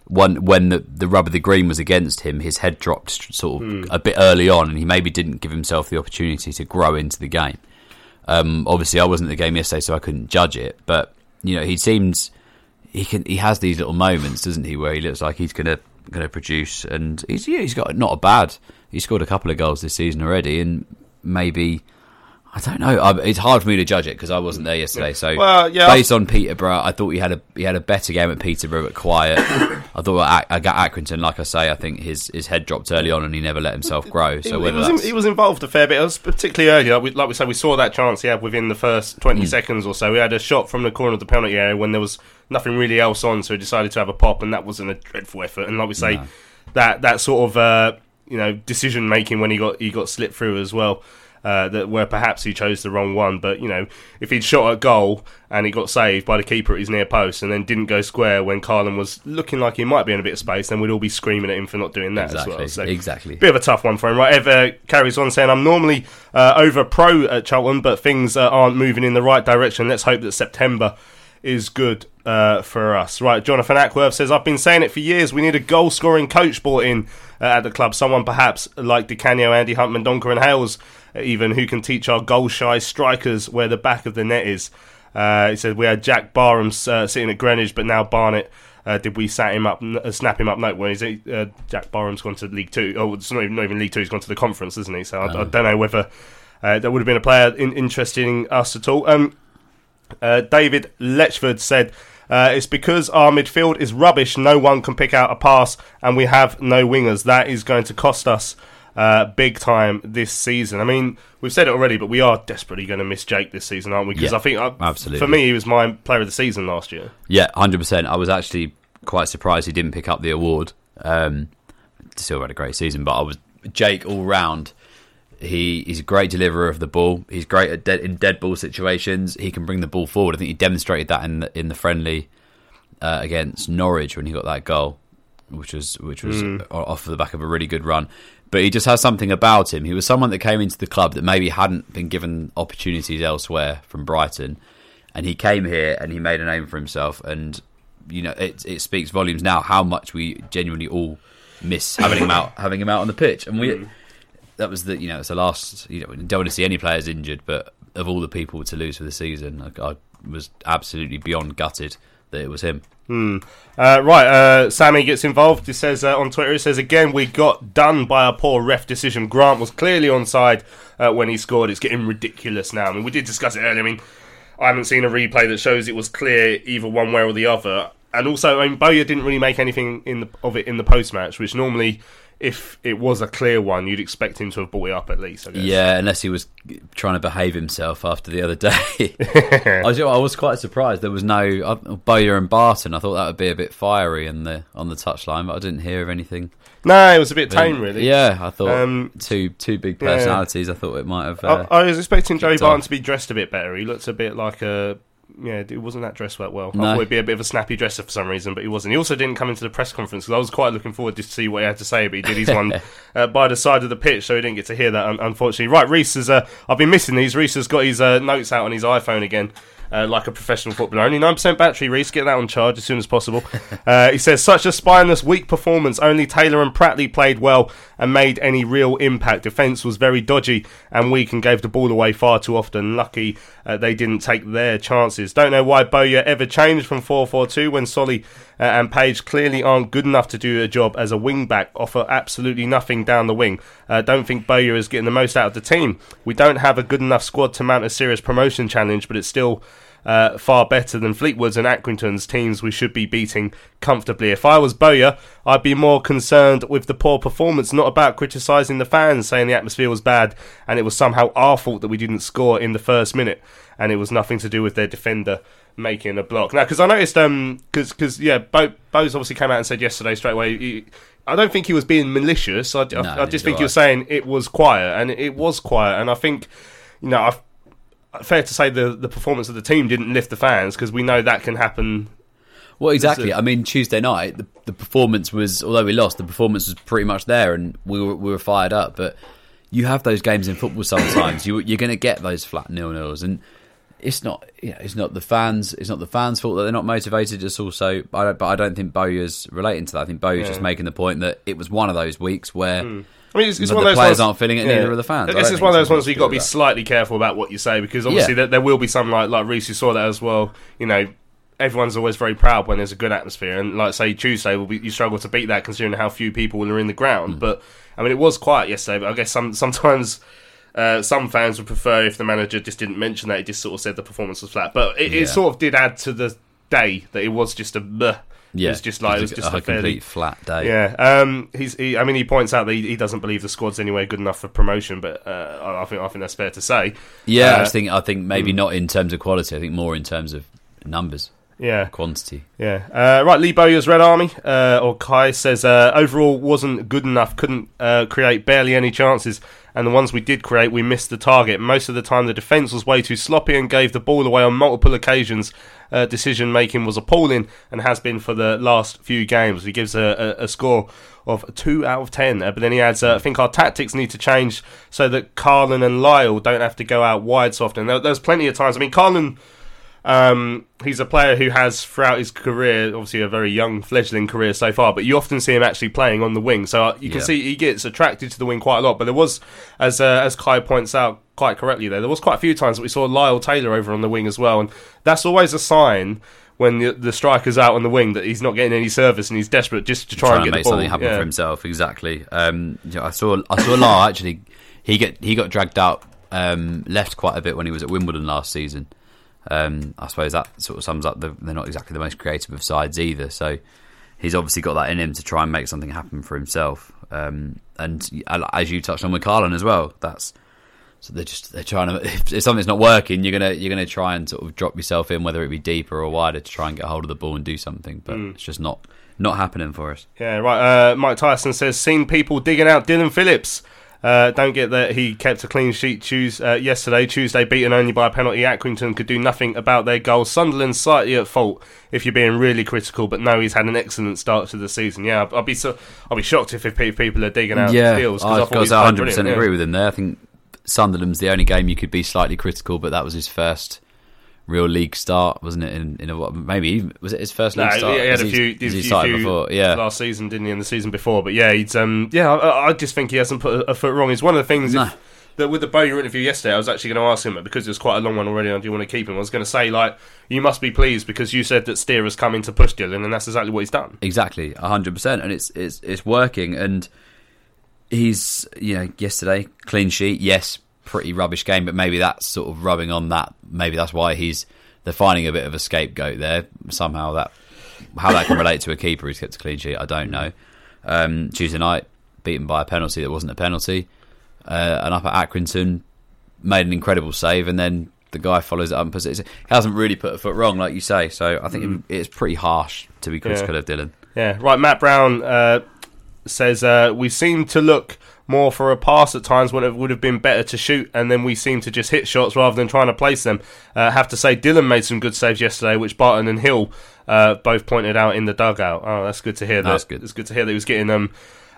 one, when the, the rub of the green was against him, his head dropped sort of Hmm. a bit early on, and he maybe didn't give himself the opportunity to grow into the game. Um, obviously, I wasn't at the game yesterday, so I couldn't judge it. But you know, he seems he can he has these little moments, doesn't he, where he looks like he's gonna gonna produce, and he's yeah, he's got not a bad. He scored a couple of goals this season already, and maybe I don't know. I, it's hard for me to judge it because I wasn't there yesterday. So, Well, yeah, based on Peterborough, I thought he had a he had a better game at Peterborough, but quiet. (coughs) I thought I got Accrington, like I say, I think his his head dropped early on and he never let himself grow. So he, whether was, he was involved a fair bit. It was particularly early. Like we, like we said, we saw that chance he had within the first 20 Hmm. seconds or so. We had a shot from the corner of the penalty area when there was nothing really else on, so he decided to have a pop, and that wasn't a dreadful effort. And like we say, No. that that sort of uh, you know decision making when he got he got slipped through as well. Uh, that where perhaps he chose the wrong one, but you know if he'd shot a goal and he got saved by the keeper at his near post and then didn't go square when Karlan was looking like he might be in a bit of space, then we'd all be screaming at him for not doing that Exactly, as well. So exactly. bit of a tough one for him. Right, Ever carries on saying, I'm normally uh, over pro at Charlton, but things uh, aren't moving in the right direction. Let's hope that September is good uh, for us. Right, Jonathan Ackworth says, I've been saying it for years. We need a goal scoring coach brought in uh, at the club. Someone perhaps like Di Canio, Andy Hunt, Mendonca, and Hales, even who can teach our goal shy strikers where the back of the net is. Uh, he said, We had Jack Barham uh, sitting at Greenwich, but now Barnet. Uh, did we sat him up, uh, snap him up? No, well, he's, uh, Jack Barham's gone to League Two. Oh, it's not even, not even League Two. He's gone to the conference, isn't he? So I, I don't know whether uh, that would have been a player in, interesting us at all. Um, uh, David Letchford said. Uh, it's because our midfield is rubbish. No one can pick out a pass, and we have no wingers. That is going to cost us uh, big time this season. I mean, we've said it already, but we are desperately going to miss Jake this season, aren't we? Because Yeah, I think, uh, absolutely. for me, he was my player of the season last year. Yeah, hundred percent. I was actually quite surprised he didn't pick up the award. Um, still had a great season, but I was Jake all round. He he's a great deliverer of the ball. He's great at dead, in dead ball situations. He can bring the ball forward. I think he demonstrated that in the, in the friendly uh, against Norwich when he got that goal, which was which was Mm. off the back of a really good run. But he just has something about him. He was someone that came into the club that maybe hadn't been given opportunities elsewhere from Brighton, and he came here and he made a name for himself. And you know, it it speaks volumes now how much we genuinely all miss having him out having him out on the pitch. And we mm. that was the you know it's the last you know we don't want to see any players injured, but of all the people to lose for the season, I, I was absolutely beyond gutted that it was him. Hmm. Uh, right, uh, Sammy gets involved. He says uh, on Twitter, he says, again, we got done by a poor ref decision. Grant was clearly onside uh, when he scored. It's getting ridiculous now. I mean, we did discuss it earlier. I mean, I haven't seen a replay that shows it was clear either one way or the other. And also, I mean, Bowyer didn't really make anything in the, of it in the post match, which normally, if it was a clear one, you'd expect him to have brought it up at least. I guess. Yeah, unless he was trying to behave himself after the other day. (laughs) I, was, I was quite surprised there was no uh, Bowyer and Barton. I thought that would be a bit fiery in the on the touchline, but I didn't hear of anything. No, it was a bit tame, really. Yeah, I thought Um, two two big yeah. personalities. I thought it might have. Uh, I, I was expecting Joey Barton to be dressed a bit better. He looked a bit like a. Yeah, it wasn't that dressed that well. I No. thought he'd be a bit of a snappy dresser for some reason, but he wasn't. He also didn't come into the press conference because I was quite looking forward to see what he had to say, but he did his one (laughs) uh, by the side of the pitch, so he didn't get to hear that, un- unfortunately. Right, Reese has. Uh, I've been missing these. Reese has got his uh, notes out on his iPhone again. Uh, like a professional footballer. Only 9% battery, Reese. Get that on charge as soon as possible. (laughs) Uh, he says, such a spineless, weak performance. Only Taylor and Pratley played well and made any real impact. Defence was very dodgy and weak and gave the ball away far too often. Lucky uh, they didn't take their chances. Don't know why Bowyer ever changed from 4 4 2 when Solly uh, and Page clearly aren't good enough to do a job as a wing back, offer absolutely nothing down the wing. Uh, don't think Bowyer is getting the most out of the team. We don't have a good enough squad to mount a serious promotion challenge, but it's still uh, far better than Fleetwood's and Accrington's teams we should be beating comfortably. If I was Bowyer, I'd be more concerned with the poor performance, not about criticising the fans, saying the atmosphere was bad and it was somehow our fault that we didn't score in the first minute and it was nothing to do with their defender making a block. Now, because I noticed, um, because yeah, Bo, Bowes obviously came out and said yesterday straight away. He, I don't think he was being malicious. I, I- I, just think he was saying it was quiet, and it was quiet. And I think, you know, I've, fair to say the the performance of the team didn't lift the fans because we know that can happen. Well, exactly. I mean, Tuesday night, the, the performance was, although we lost, the performance was pretty much there, and we were we were fired up. But you have those games in football sometimes. you you're going to get those flat nil nils, and it's not you know, it's not the fans it's not the fans' fault that they're not motivated. It's also I don't, but I don't think Bowyer's relating to that. I think Bowyer's Yeah. just making the point that it was one of those weeks where. Hmm. I mean, it's, it's the one of those players ones, aren't feeling it, yeah. neither are the fans. I guess it's one of those ones where you've got to be that. slightly careful about what you say because obviously Yeah. there, there will be some like like Reese who saw that as well. You know, everyone's always very proud when there's a good atmosphere, and like say Tuesday, will be, you struggle to beat that considering how few people are in the ground. But I mean, it was quiet yesterday, but I guess some sometimes. Uh, some fans would prefer if the manager just didn't mention that; he just sort of said the performance was flat. But it, Yeah. it sort of did add to the day that it was just a. bleh. Yeah, it was just like it was a- just a a, fairly complete flat day. Yeah, um, he's. He, I mean, he points out that he, he doesn't believe the squad's anywhere good enough for promotion, but uh, I, think I think that's fair to say. Yeah, Uh, I think I think maybe mm. not in terms of quality. I think more in terms of numbers. Yeah. quantity. Yeah. Uh, right, Lee Bowyer's Red Army, uh, or Kai, says uh, overall wasn't good enough, couldn't uh, create barely any chances, and the ones we did create, we missed the target. Most of the time, the defence was way too sloppy and gave the ball away on multiple occasions. Uh, decision making was appalling and has been for the last few games. He gives a, a, a score of 2 out of 10, uh, but then he adds, uh, I think our tactics need to change so that Karlan and Lyle don't have to go out wide so often. There, there's plenty of times. I mean, Karlan. Um, he's a player who has throughout his career, obviously a very young fledgling career so far, but you often see him actually playing on the wing. So uh, you can Yeah. see he gets attracted to the wing quite a lot. But there was, as uh, as Kai points out quite correctly, there there was quite a few times that we saw Lyle Taylor over on the wing as well, and that's always a sign. When the, the striker's out on the wing, that he's not getting any service and he's desperate just to try trying and get make something happen Yeah. for himself. Exactly. Um, you know, I saw I saw Lar actually. He get he got dragged out, um, left quite a bit when he was at Wimbledon last season. Um, I suppose that sort of sums up. The, they're not exactly the most creative of sides either. So he's obviously got that in him to try and make something happen for himself. Um, and as you touched on with Karlan as well, that's so they're just they're trying to (laughs) if, if something's not working, you're gonna you're gonna try and sort of drop yourself in, whether it be deeper or wider, to try and get hold of the ball and do something. But Mm. it's just not not happening for us. Yeah, right. Uh, Mike Tyson says, seen people digging out Dillon Phillips. Uh, don't get that he kept a clean sheet Tues uh, yesterday. Tuesday, beaten only by a penalty. Accrington could do nothing about their goal. Sunderland slightly at fault if you're being really critical, but no, he's had an excellent start to the season. Yeah, I'll, I'll be so I'll be shocked if, if people are digging out yeah, deals. 'cause I I have got to 100 brilliant, percent yeah. agree with him there. I think Sunderland's the only game you could be slightly critical, but that was his first real league start, wasn't it? In, in a what? Maybe even, was it his first league No, start? he had a few, has did a he few, started few before? Yeah, last season, didn't he? And the season before, but yeah, he's um, yeah, I, I just think he hasn't put a, foot wrong. It's one of the things if, that with the Bowyer interview yesterday, I was actually going to ask him because it was quite a long one already. and I do want to keep him. I was going to say like, you must be pleased because you said that Steer has come in to push Dillon, and that's exactly what he's done. exactly, hundred percent, and it's it's it's working. And he's you know yesterday clean sheet, yes, pretty rubbish game, but maybe that's sort of rubbing on that. Maybe that's why he's they're finding a bit of a scapegoat there somehow. That how that can relate to a keeper who's kept a clean sheet, I don't know. Um, Tuesday night, beaten by a penalty that wasn't a penalty, uh, and up at Accrington, made an incredible save, and then the guy follows it up and puts it. He hasn't really put a foot wrong, like you say. So I think Mm. it's pretty harsh to be critical Yeah. of Dillon. Yeah, right. Matt Brown uh, says uh, we seem to look more for a pass at times when it would have been better to shoot, and then we seem to just hit shots rather than trying to place them. Uh, have to say, Dillon made some good saves yesterday, which Barton and Hill uh, both pointed out in the dugout. Oh, that's good to hear. That. That's good. It's good to hear that he was getting um,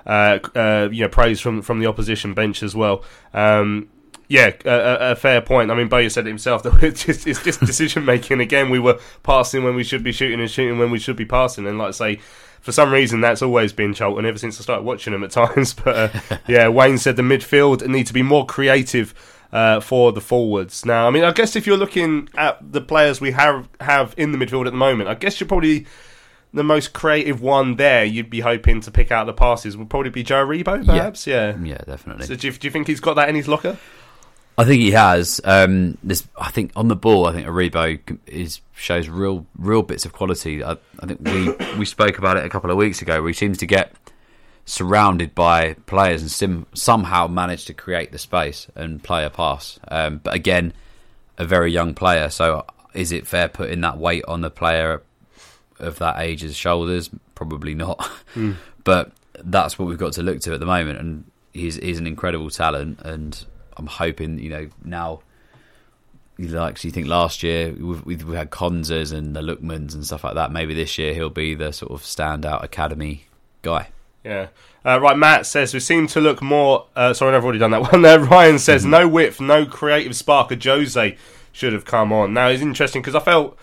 uh, uh, you know, praise from from the opposition bench as well. Um, yeah, a, a, a fair point. I mean, Bowyer said it himself (laughs) that it's just, it's just decision making. Again, we were passing when we should be shooting and shooting when we should be passing. And like I say, for some reason, that's always been Charlton ever since I started watching them at times. (laughs) But uh, yeah, Wayne said the midfield need to be more creative uh, for the forwards. Now, I mean, I guess if you're looking at the players we have have in the midfield at the moment, I guess you're probably the most creative one there. You'd be hoping to pick out the passes would probably be Joe Aribo, perhaps. Yeah, yeah, definitely. So do you, do you think he's got that in his locker? I think he has. Um, I think on the ball, I think Aribo is shows real, real bits of quality. I, I think we (coughs) we spoke about it a couple of weeks ago. Where he seems to get surrounded by players and sim, somehow manage to create the space and play a pass. Um, but again, a very young player. So is it fair putting that weight on the player of that age's shoulders? Probably not. (laughs) Hmm. But that's what we've got to look to at the moment, and he's he's an incredible talent, and I'm hoping you know now. He likes. You think last year we've, we've we had Konsas and the Lookmans and stuff like that. Maybe this year he'll be the sort of standout academy guy. Yeah. Uh, right, Matt says we seem to look more. Uh, sorry, I've already done that (laughs) one there. Ryan says Mm-hmm. no width, no creative spark. Ajose should have come on. Now it's interesting because I felt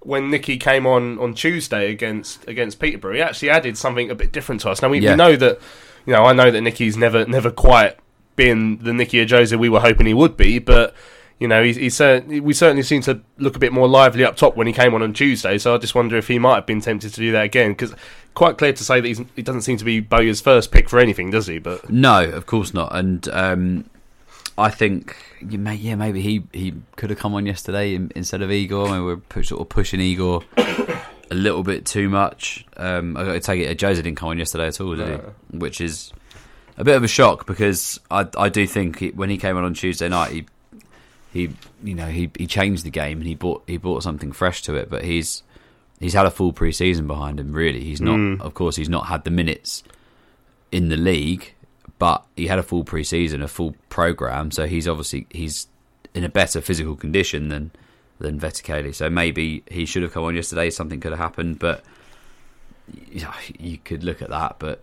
when Nicky came on on Tuesday against against Peterborough, he actually added something a bit different to us. Now we, Yeah. we know that you know I know that Nicky's never never quite been the Nicky Ajose we were hoping he would be, but. You know, he, he's cer- we certainly seem to look a bit more lively up top when he came on on Tuesday. So I just wonder if he might have been tempted to do that again because quite clear to say that he doesn't seem to be Bowyer's first pick for anything, does he? But No, of course not. And um, I think you may, yeah maybe he, he could have come on yesterday in, instead of Igor. I mean, we're sort of pushing Igor (coughs) a little bit too much. Um, I got to take it. Jose didn't come on yesterday at all, did No. he? Which is a bit of a shock because I I do think he, when he came on on Tuesday night he he you know he he changed the game and he brought he brought something fresh to it. But he's he's had a full pre-season behind him. Really, he's not. Mm. Of course, he's not had the minutes in the league, but he had a full pre-season, a full program. So he's obviously he's in a better physical condition than than Vetokele. So maybe he should have come on yesterday. Something could have happened, but you, know, you could look at that. But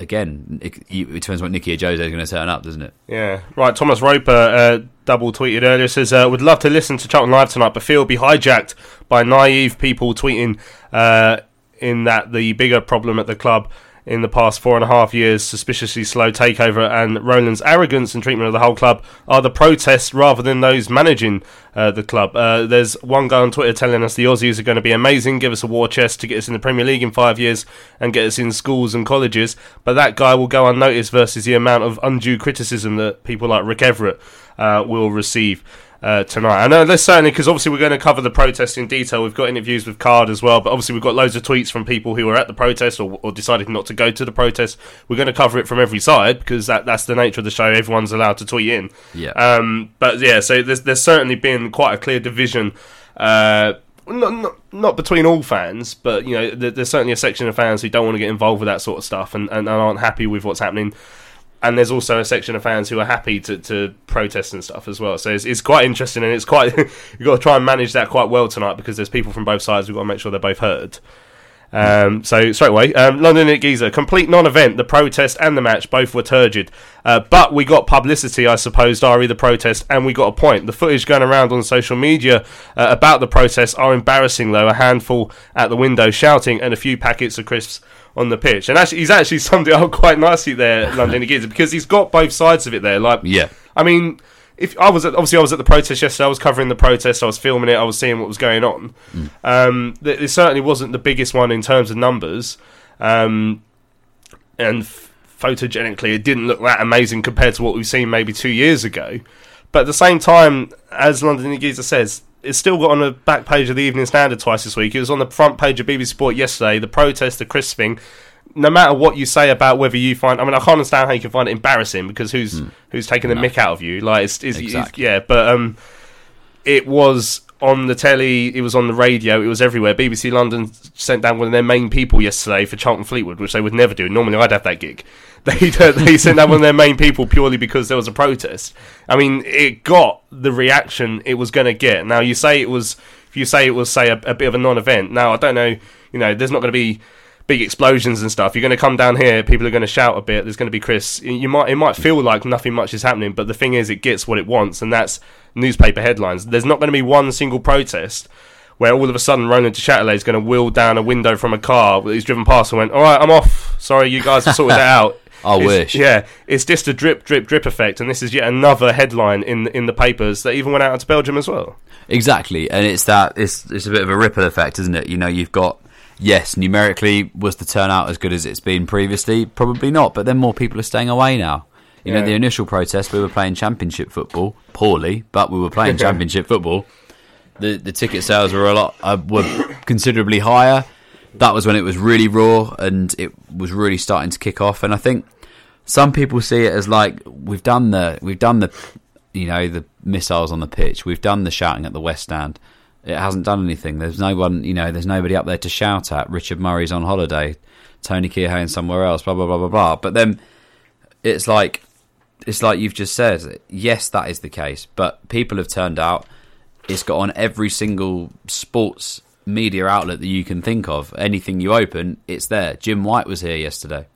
again, it, it depends what Nicky Ajose is going to turn up, doesn't it? Yeah, right. Thomas Roper uh, double tweeted earlier says, uh, "Would love to listen to Charlton Live tonight, but feel be hijacked by naive people tweeting uh, in that the bigger problem at the club." In the past four and a half years, suspiciously slow takeover and Roland's arrogance and treatment of the whole club are the protests rather than those managing uh, the club. Uh, there's one guy on Twitter telling us the Aussies are going to be amazing, give us a war chest to get us in the Premier League in five years and get us in schools and colleges. But that guy will go unnoticed versus the amount of undue criticism that people like Rick Everitt uh, will receive. Uh, tonight, I know there's certainly because obviously we're going to cover the protest in detail. We've got interviews with CARD as well, but obviously we've got loads of tweets from people who were at the protest or, or decided not to go to the protest. We're going to cover it from every side because that, that's the nature of the show. Everyone's allowed to tweet in. Yeah. Um, but yeah, so there's there's certainly been quite a clear division. Uh, not, not not between all fans, but you know, there's certainly a section of fans who don't want to get involved with that sort of stuff and, and aren't happy with what's happening. And there's also a section of fans who are happy to, to protest and stuff as well. So it's, it's quite interesting, and it's quite (laughs) you've got to try and manage that quite well tonight because there's people from both sides. We've got to make sure they're both heard. Um, so straight away, um, London at Giza, complete non-event. The protest and the match both were turgid, uh, but we got publicity, I suppose. Dari the protest, and we got a point. The footage going around on social media uh, about the protest are embarrassing, though. A handful at the window shouting, and a few packets of crisps on the pitch. And actually, he's actually (laughs) summed it up quite nicely there, London at Giza, because he's got both sides of it there. Like, Yeah. I mean, if I was at, obviously I was at the protest yesterday, I was covering the protest, I was filming it, I was seeing what was going on. Um, it certainly wasn't the biggest one in terms of numbers, um, and f- photogenically, it didn't look that amazing compared to what we've seen maybe two years ago. But at the same time, as London Giza says, it's still got on the back page of the Evening Standard twice this week. It was on the front page of BBC Sport yesterday. The protest, the Chris thing. No matter what you say about whether you find, I mean, I can't understand how you can find it embarrassing because who's who's taking the No. mick out of you? Like, it's, it's, it's- yeah, but um, it was on the telly, it was on the radio, it was everywhere. BBC London sent down one of their main people yesterday for Charlton Fleetwood, which they would never do. Normally, I'd have that gig. (laughs) They (laughs) they sent down one of their main people purely because there was a protest. I mean, it got the reaction it was going to get. Now, you say it was, if you say it was, say, a, a bit of a non-event. Now, I don't know. You know, there's not going to be big explosions and stuff. You're going to come down here, people are going to shout a bit. There's going to be Chris. You might it might feel like nothing much is happening, but the thing is, it gets what it wants, and that's newspaper headlines. There's not going to be one single protest where all of a sudden Roland Duchâtelet is going to wheel down a window from a car that he's driven past and went, "All right, I'm off. Sorry, you guys have (laughs) sorted that out." I It's- wish. Yeah, it's just a drip, drip, drip effect, and this is yet another headline in in the papers that even went out to Belgium as well. Exactly, and it's that it's it's a bit of a ripple effect, isn't it? You know, you've got yes, numerically was the turnout as good as it's been previously? Probably not, but then more people are staying away now. You know, the initial protest we were playing championship football poorly, but we were playing championship football. The the ticket sales were a lot uh, were considerably higher. That was when it was really raw and it was really starting to kick off. And I think some people see it as like we've done the we've done the you know the missiles on the pitch. We've done the shouting at the West Stand. It hasn't done anything. There's no one, you know, there's nobody up there to shout at. Richard Murray's on holiday. Tony Keohane somewhere else. Blah blah blah blah blah. But then it's like it's like you've just said. Yes, that is the case. But people have turned out. It's got on every single sports media outlet that you can think of. Anything you open, it's there. Jim White was here yesterday.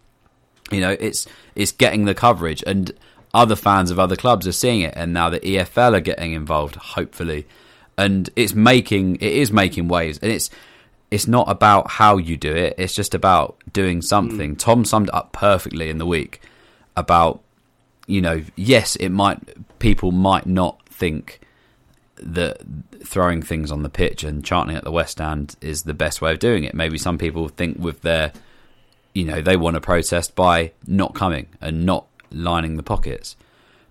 You know, it's it's getting the coverage, and other fans of other clubs are seeing it, and now the EFL are getting involved. Hopefully, and it's making it is making waves, and it's it's not about how you do it. It's just about doing something. Hmm. Tom summed it up perfectly in the week about you know, yes, it might people might not think that throwing things on the pitch and chanting at the West End is the best way of doing it. Maybe some people think with their, you know, they want to protest by not coming and not lining the pockets.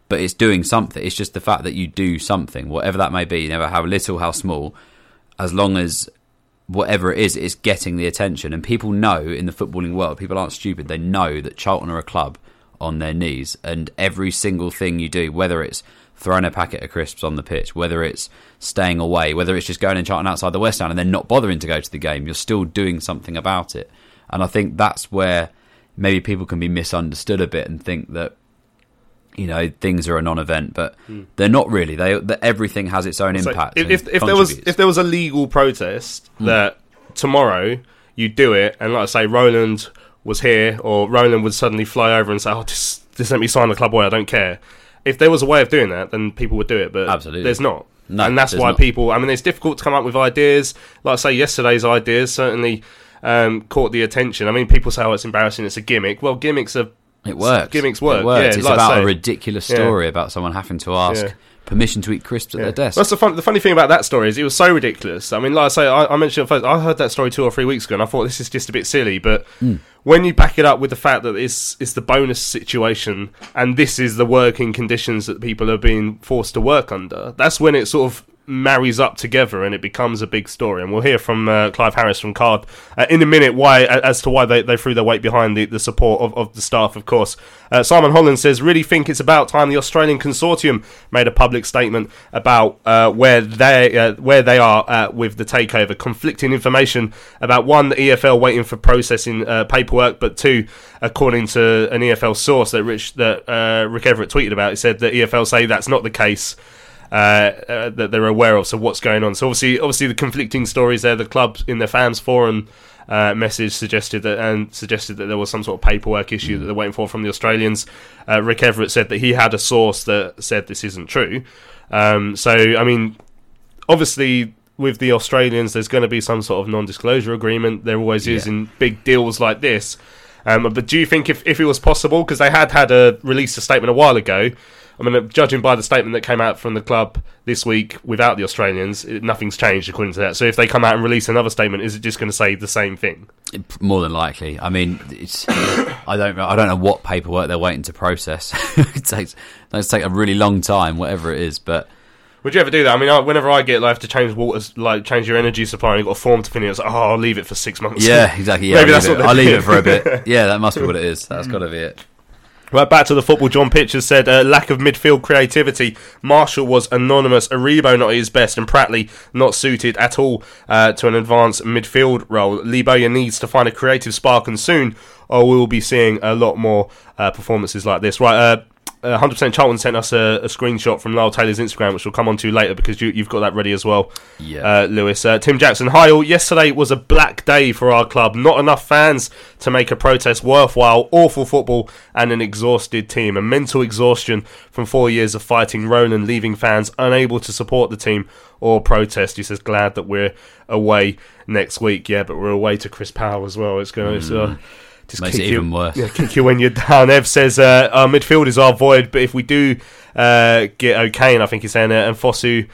But it's doing something. It's just the fact that you do something, whatever that may be, no matter how little, how small, as long as whatever it is, it's getting the attention. And people know in the footballing world, people aren't stupid. They know that Charlton are a club on their knees, and every single thing you do, whether it's throwing a packet of crisps on the pitch, whether it's staying away, whether it's just going and charting outside the West End and then not bothering to go to the game, you're still doing something about it. And I think that's where maybe people can be misunderstood a bit and think that you know things are a non-event, but Hmm. they're not really. They everything has its own So impact. if, if, if there was if there was a legal protest Mm. that tomorrow you do it, and like I say, Roland was here, or Roland would suddenly fly over and say, "Oh, just, just let me sign the club away. I don't care." If there was a way of doing that, then people would do it. But Absolutely. there's not. No, and that's why not. people. I mean, it's difficult to come up with ideas. Like I say, yesterday's ideas certainly um, caught the attention. I mean, people say, "Oh, it's embarrassing. It's a gimmick." Well, gimmicks are It works. Gimmicks work. It works. Yeah, it's like about say. a ridiculous Yeah. story about someone having to ask Yeah. permission to eat crisps at Yeah. their desk. That's the fun. The funny thing about that story is it was so ridiculous. I mean, like I say, I, I mentioned it first. I heard that story two or three weeks ago, and I thought this is just a bit silly. But Mm. when you back it up with the fact that it's it's the bonus situation, and this is the working conditions that people are being forced to work under, that's when it sort of marries up together and it becomes a big story. And we'll hear from uh, Clive Harris from Card uh, in a minute why as to why they, they threw their weight behind the, the support of, of the staff, of course. Uh, Simon Holland says, really think it's about time the Australian consortium made a public statement about uh, where they uh, where they are uh, with the takeover. Conflicting information about one, the EFL waiting for processing paperwork, but two, according to an EFL source that Rich that Rick Everitt tweeted about, he said that EFL say that's not the case uh, uh, that they're aware of. So what's going on? So obviously, obviously the conflicting stories there. The club in their fans forum uh, message suggested that and suggested that there was some sort of paperwork issue that they're waiting for from the Australians. Uh, Rick Everitt said that he had a source that said this isn't true. Um, so I mean, obviously. With the Australians, there's going to be some sort of non-disclosure agreement. There always is Yeah. in big deals like this. Um, but do you think if, if it was possible, because they had had a released a statement a while ago, I mean, judging by the statement that came out from the club this week without the Australians, it, nothing's changed according to that. So if they come out and release another statement, is it just going to say the same thing? More than likely. I mean, it's. (coughs) I don't. know- I don't know what paperwork they're waiting to process. (laughs) it takes. It take a really long time, whatever it is. But Would you ever do that? I mean, I, whenever I get like have to change waters, like change your energy supply, and you've got a form to fill in, it's like, oh, I'll leave it for six months. yeah, exactly. (laughs) Yeah, Maybe I'll that's leave, what it, I'll leave it for a bit. (laughs) Yeah, that must be what it is. That's got to be it. Right, back to the football. John Pitcher said, uh, lack of midfield creativity. Marshall was anonymous. Aribo not at his best, and Pratley not suited at all uh, to an advanced midfield role. Lee Bowyer needs to find a creative spark, and soon, or we will be seeing a lot more uh, performances like this. Right, uh, 100% Charlton sent us a, a screenshot from Lyle Taylor's Instagram, which we'll come on to later because you, you've got that ready as well, Yeah. uh, Lewis. Uh, Tim Jackson, hi all. Yesterday was a black day for our club. Not enough fans to make a protest worthwhile. Awful football and an exhausted team. A mental exhaustion from four years of fighting Roland, leaving fans unable to support the team or protest. He says, glad that we're away next week. Yeah, but we're away to Chris Powell as well. It's going to. Uh, just. Makes it you, even worse. Yeah, kick you when you're down. Ev says uh, our midfielders are void, but if we do uh, get O'Kane, I think he's saying, uh, and Fosu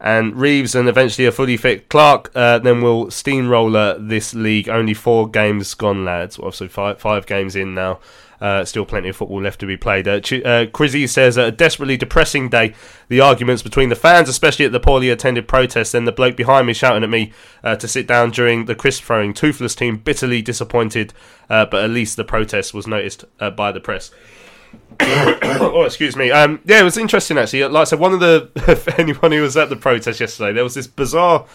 and Reeves, and eventually a fully fit Clarke, uh, then we'll steamroller this league. Only four games gone, lads. Well, so five, five games in now. Uh, still plenty of football left to be played. Uh, Ch- uh, says a desperately depressing day. The arguments between the fans, especially at the poorly attended protest, and the bloke behind me shouting at me uh, to sit down during the crisp throwing. Toothless team bitterly disappointed, uh, but at least the protest was noticed uh, by the press. (coughs) oh, excuse me. Um, yeah, it was interesting actually. Like I said, one of the (laughs) anyone who was at the protest yesterday, there was this bizarre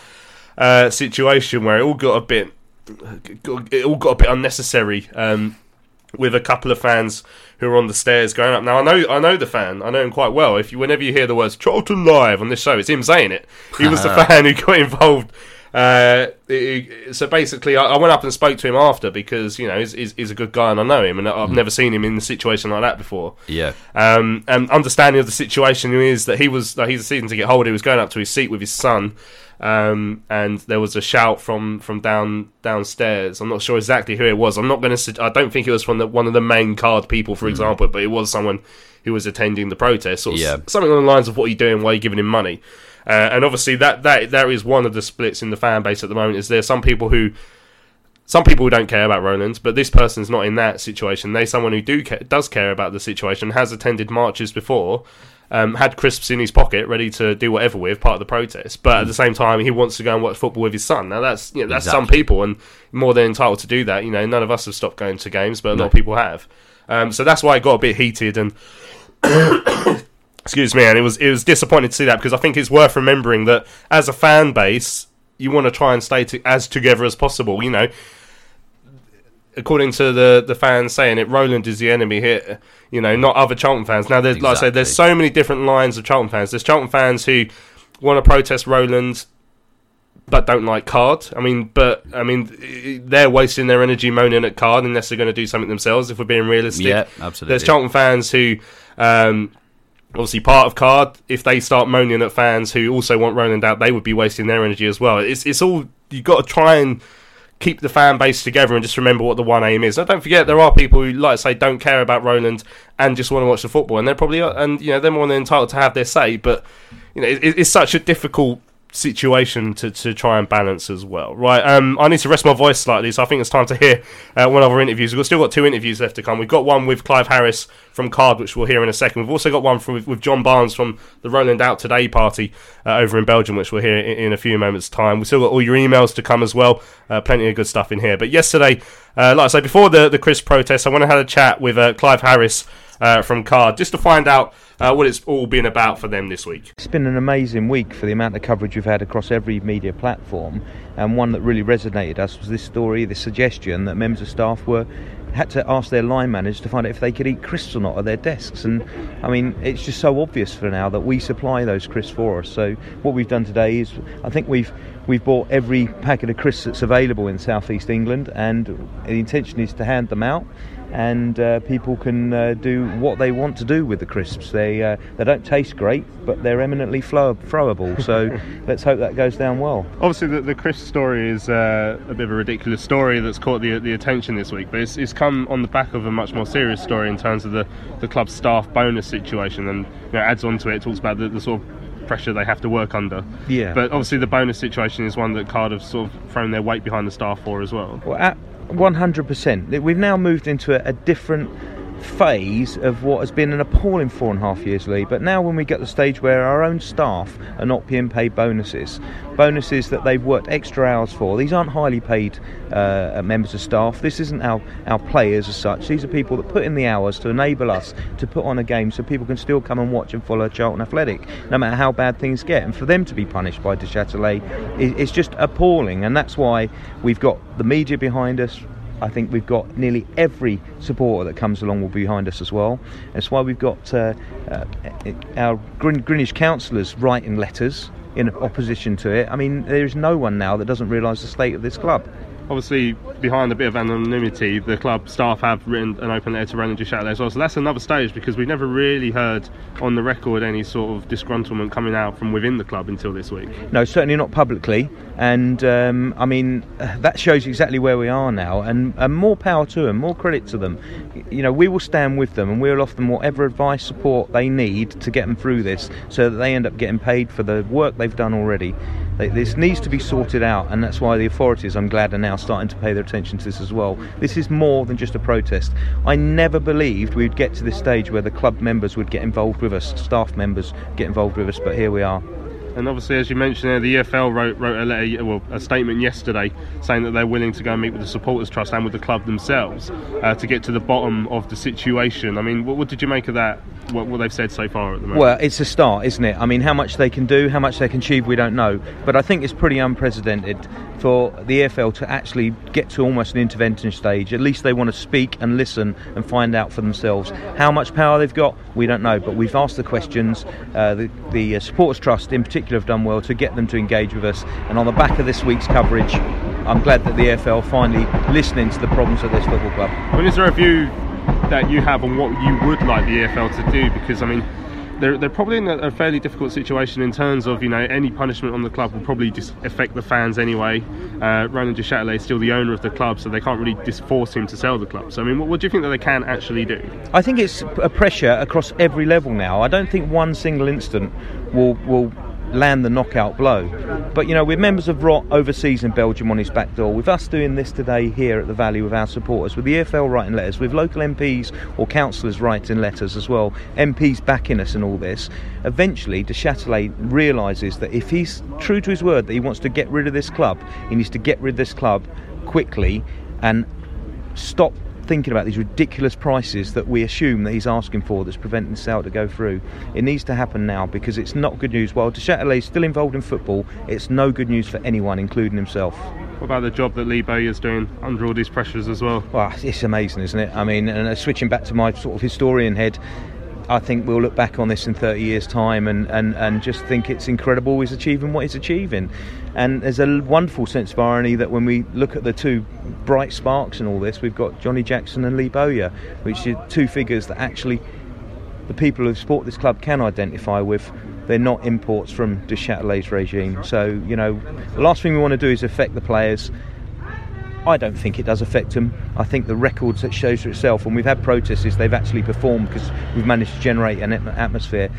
uh, situation where it all got a bit, it all got a bit unnecessary. Um, with a couple of fans who are on the stairs going up. Now I know I know the fan, I know him quite well. If you whenever you hear the words Charlton Live on this show, it's him saying it. He was the (laughs) fan who got involved. Uh, it- so basically, I, I went up and spoke to him after because you know he's, he's, he's a good guy and I know him, and I've never seen him in a situation like that before. Yeah. Um, and understanding of the situation is that he was like, he's a season ticket holder. He was going up to his seat with his son, um, and there was a shout from from down downstairs. I'm not sure exactly who it was. I'm not going to. I don't think it was from the, one of the main card people, for example, but it was someone who was attending the protest. Or Yeah. something along the lines of what are you doing? Why are you giving him money? Uh, and obviously that that that is one of the splits in the fan base at the moment. Is there some people who some people who don't care about Roland, but this person's not in that situation. They're someone who do ca- does care about the situation, has attended marches before, um, had crisps in his pocket, ready to do whatever with part of the protest. But at the same time, he wants to go and watch football with his son. Now that's you know, that's some people, and more than entitled to do that. You know, none of us have stopped going to games, but a lot of people have. Um, so that's why it got a bit heated and. (coughs) (coughs) (coughs) excuse me, and it was it was disappointing to see that because I think it's worth remembering that as a fan base, you want to try and stay to, as together as possible. You know, according to the the fans saying it, Roland is the enemy here. You know, not other Charlton fans. Now, there's, like I said, there's so many different lines of Charlton fans. There's Charlton fans who want to protest Roland. But don't like Card. I mean, but I mean, they're wasting their energy moaning at Card unless they're going to do something themselves. If we're being realistic, Yeah, absolutely. There's Charlton fans who, um, obviously part of Card. If they start moaning at fans who also want Roland out, they would be wasting their energy as well. It's it's all you've got to try and keep the fan base together and just remember what the one aim is. Now, don't forget there are people who, like I say, don't care about Roland and just want to watch the football, and they're probably and you know they're more than entitled to have their say. But you know, it, it's such a difficult situation to, to try and balance as well, right? Um, I need to rest my voice slightly, so I think it's time to hear uh, one our interviews. We've still got two interviews left to come. We've got one with Clive Harris from Card, which we'll hear in a second. We've also got one from, with, with John Barnes from the Roland Out Today party uh, over in Belgium, which we'll hear in, in a few moments' time. We've still got all your emails to come as well. Uh, plenty of good stuff in here. But yesterday, uh, like I say, before the, the Chris protest, I went and had a chat with uh, Clive Harris uh, from Card just to find out uh, what it's all been about for them this week. It's been an amazing week for the amount of coverage we've had across every media platform, and one that really resonated us was this story, this suggestion that members of staff were had to ask their line managers to find out if they could eat crisps or not at their desks. And I mean, it's just so obvious for now that we supply those crisps for us. So what we've done today is, I think we've we've bought every packet of crisps that's available in southeast England, and the intention is to hand them out. And uh, people can uh, do what they want to do with the crisps. They uh, they don't taste great, but they're eminently flow- throwable. (laughs) So let's hope that goes down well. Obviously, the, the Chris story is uh, a bit of a ridiculous story that's caught the, the attention this week, but it's, it's come on the back of a much more serious story in terms of the, the club's staff bonus situation, and you know, adds on to it, talks about the, the sort of pressure they have to work under. Yeah. But obviously, the bonus situation is one that Cardiff sort of thrown their weight behind the staff for as well. Well, at 100%. We've now moved into a, a different phase of what has been an appalling four and a half years, Lee. But now, when we get to the stage where our own staff are not being paid bonuses, bonuses that they've worked extra hours for, these aren't highly paid uh, members of staff. This isn't our, our players as such. These are people that put in the hours to enable us to put on a game so people can still come and watch and follow Charlton Athletic, no matter how bad things get. And for them to be punished by Duchâtelet just appalling. And that's why we've got the media behind us. I think we've got nearly every supporter that comes along will be behind us as well. That's why we've got uh, uh, our Grin- Greenwich councillors writing letters in opposition to it. I mean, there is no one now that doesn't realise the state of this club. Obviously, behind a bit of anonymity, the club staff have written an open letter to Roland Duchâtelet as well. So that's another stage because we've never really heard on the record any sort of disgruntlement coming out from within the club until this week. No, certainly not publicly. And um, I mean, that shows exactly where we are now. And, and more power to them, more credit to them. You know, we will stand with them and we'll offer them whatever advice, support they need to get them through this so that they end up getting paid for the work they've done already. This needs to be sorted out, and that's why the authorities, I'm glad, are now starting to pay their attention to this as well. This is more than just a protest. I never believed we'd get to this stage where the club members would get involved with us, staff members get involved with us, but here we are. And obviously, as you mentioned there, the EFL wrote, wrote a letter, well, a statement yesterday saying that they're willing to go and meet with the supporters trust and with the club themselves uh, to get to the bottom of the situation. I mean, what, what did you make of that? What, what they've said so far at the moment? Well, it's a start, isn't it? I mean, how much they can do, how much they can achieve, we don't know. But I think it's pretty unprecedented for the EFL to actually get to almost an intervention stage. At least they want to speak and listen and find out for themselves. How much power they've got, we don't know. But we've asked the questions. Uh, the the uh, Supporters Trust, in particular, have done well to get them to engage with us. And on the back of this week's coverage, I'm glad that the EFL finally listening to the problems of this football club. Mean, is there a view that you have on what you would like the EFL to do? Because I mean, they're they're probably in a, fairly difficult situation in terms of you know any punishment on the club will probably just affect the fans anyway. Uh, Roland Duchâtelet is still the owner of the club, so they can't really just force him to sell the club. So I mean, what, what do you think that they can actually do? I think it's a pressure across every level now. I don't think one single incident will will land the knockout blow. But you know, we're members of ROT overseas in Belgium on his back door. With us doing this today here at the Valley with our supporters, with the EFL writing letters, with local MPs or councillors writing letters as well, MPs backing us in all this. Eventually, Duchâtelet realises that if he's true to his word that he wants to get rid of this club, he needs to get rid of this club quickly and stop thinking about these ridiculous prices that we assume that he's asking for that's preventing the sale to go through. It needs to happen now because it's not good news. While Duchâtelet is still involved in football, it's no good news for anyone, including himself. What about the job that Lee Bay is doing under all these pressures as well? Well, it's amazing, isn't it? I mean, and uh, switching back to my sort of historian head, I think we'll look back on this in 30 years' time and, and, and just think it's incredible he's achieving what he's achieving. And there's a wonderful sense of irony that when we look at the two bright sparks in all this, we've got Johnny Jackson and Lee Bowyer, which are two figures that actually the people who support this club can identify with. They're not imports from Duchâtelet's regime. So, you know, the last thing we want to do is affect the players. I don't think it does affect them. I think the records that shows for itself, and we've had protests, they've actually performed because we've managed to generate an atmosphere.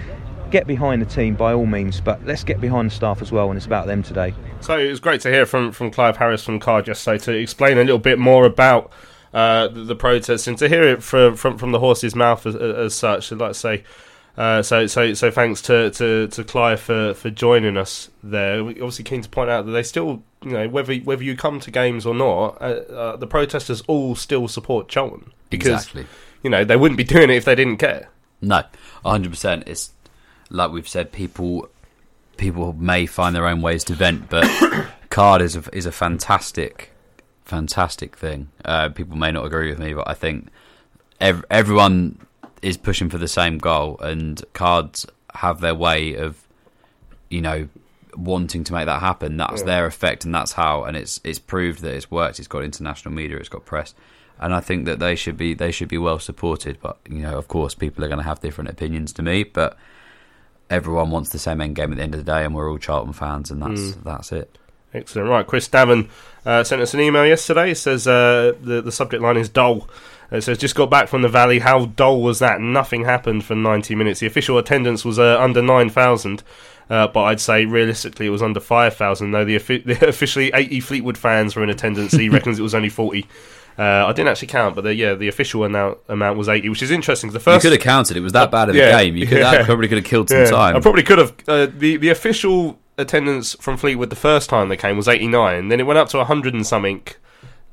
Get behind the team by all means, but let's get behind the staff as well, and it's about them today. So it was great to hear from, from Clive Harris from Card yesterday to explain a little bit more about uh, the, the protests and to hear it from, from, from the horse's mouth as, as such. I'd like to say, uh, so so so thanks to, to, to Clive for, for joining us there. We're obviously keen to point out that they still, you know, whether whether you come to games or not, uh, uh, the protesters all still support Charlton because Exactly. you know they wouldn't be doing it if they didn't care. No, hundred percent. It's like we've said. People people may find their own ways to vent, but (coughs) card is a, is a fantastic, fantastic thing. Uh, people may not agree with me, but I think ev- everyone is pushing for the same goal, and cards have their way of, you know, wanting to make that happen. That's Yeah. their effect, and that's how. And it's it's proved that it's worked. It's got international media. It's got press. And I think that they should be they should be well supported, but you know, of course, people are going to have different opinions to me. But everyone wants the same end game at the end of the day, and we're all Charlton fans, and that's Mm. that's it. Excellent. Right, Chris Davin uh, sent us an email yesterday. It says uh, the the subject line is dull. It says just got back from the valley. How dull was that? Nothing happened for ninety minutes. The official attendance was uh, under nine thousand. Uh, but I'd say realistically it was under 5,000, though the, (laughs) the officially 80 Fleetwood fans were in attendance. He (laughs) reckons it was only 40. Uh, I didn't actually count, but the, yeah, the official amount, amount was 80, which is interesting. The first you could have counted. It was that bad of Yeah, a game. You could (laughs) yeah. that probably could have killed some Yeah, time. I probably could have. Uh, the the official attendance from Fleetwood the first time they came was 89. Then it went up to 100 and something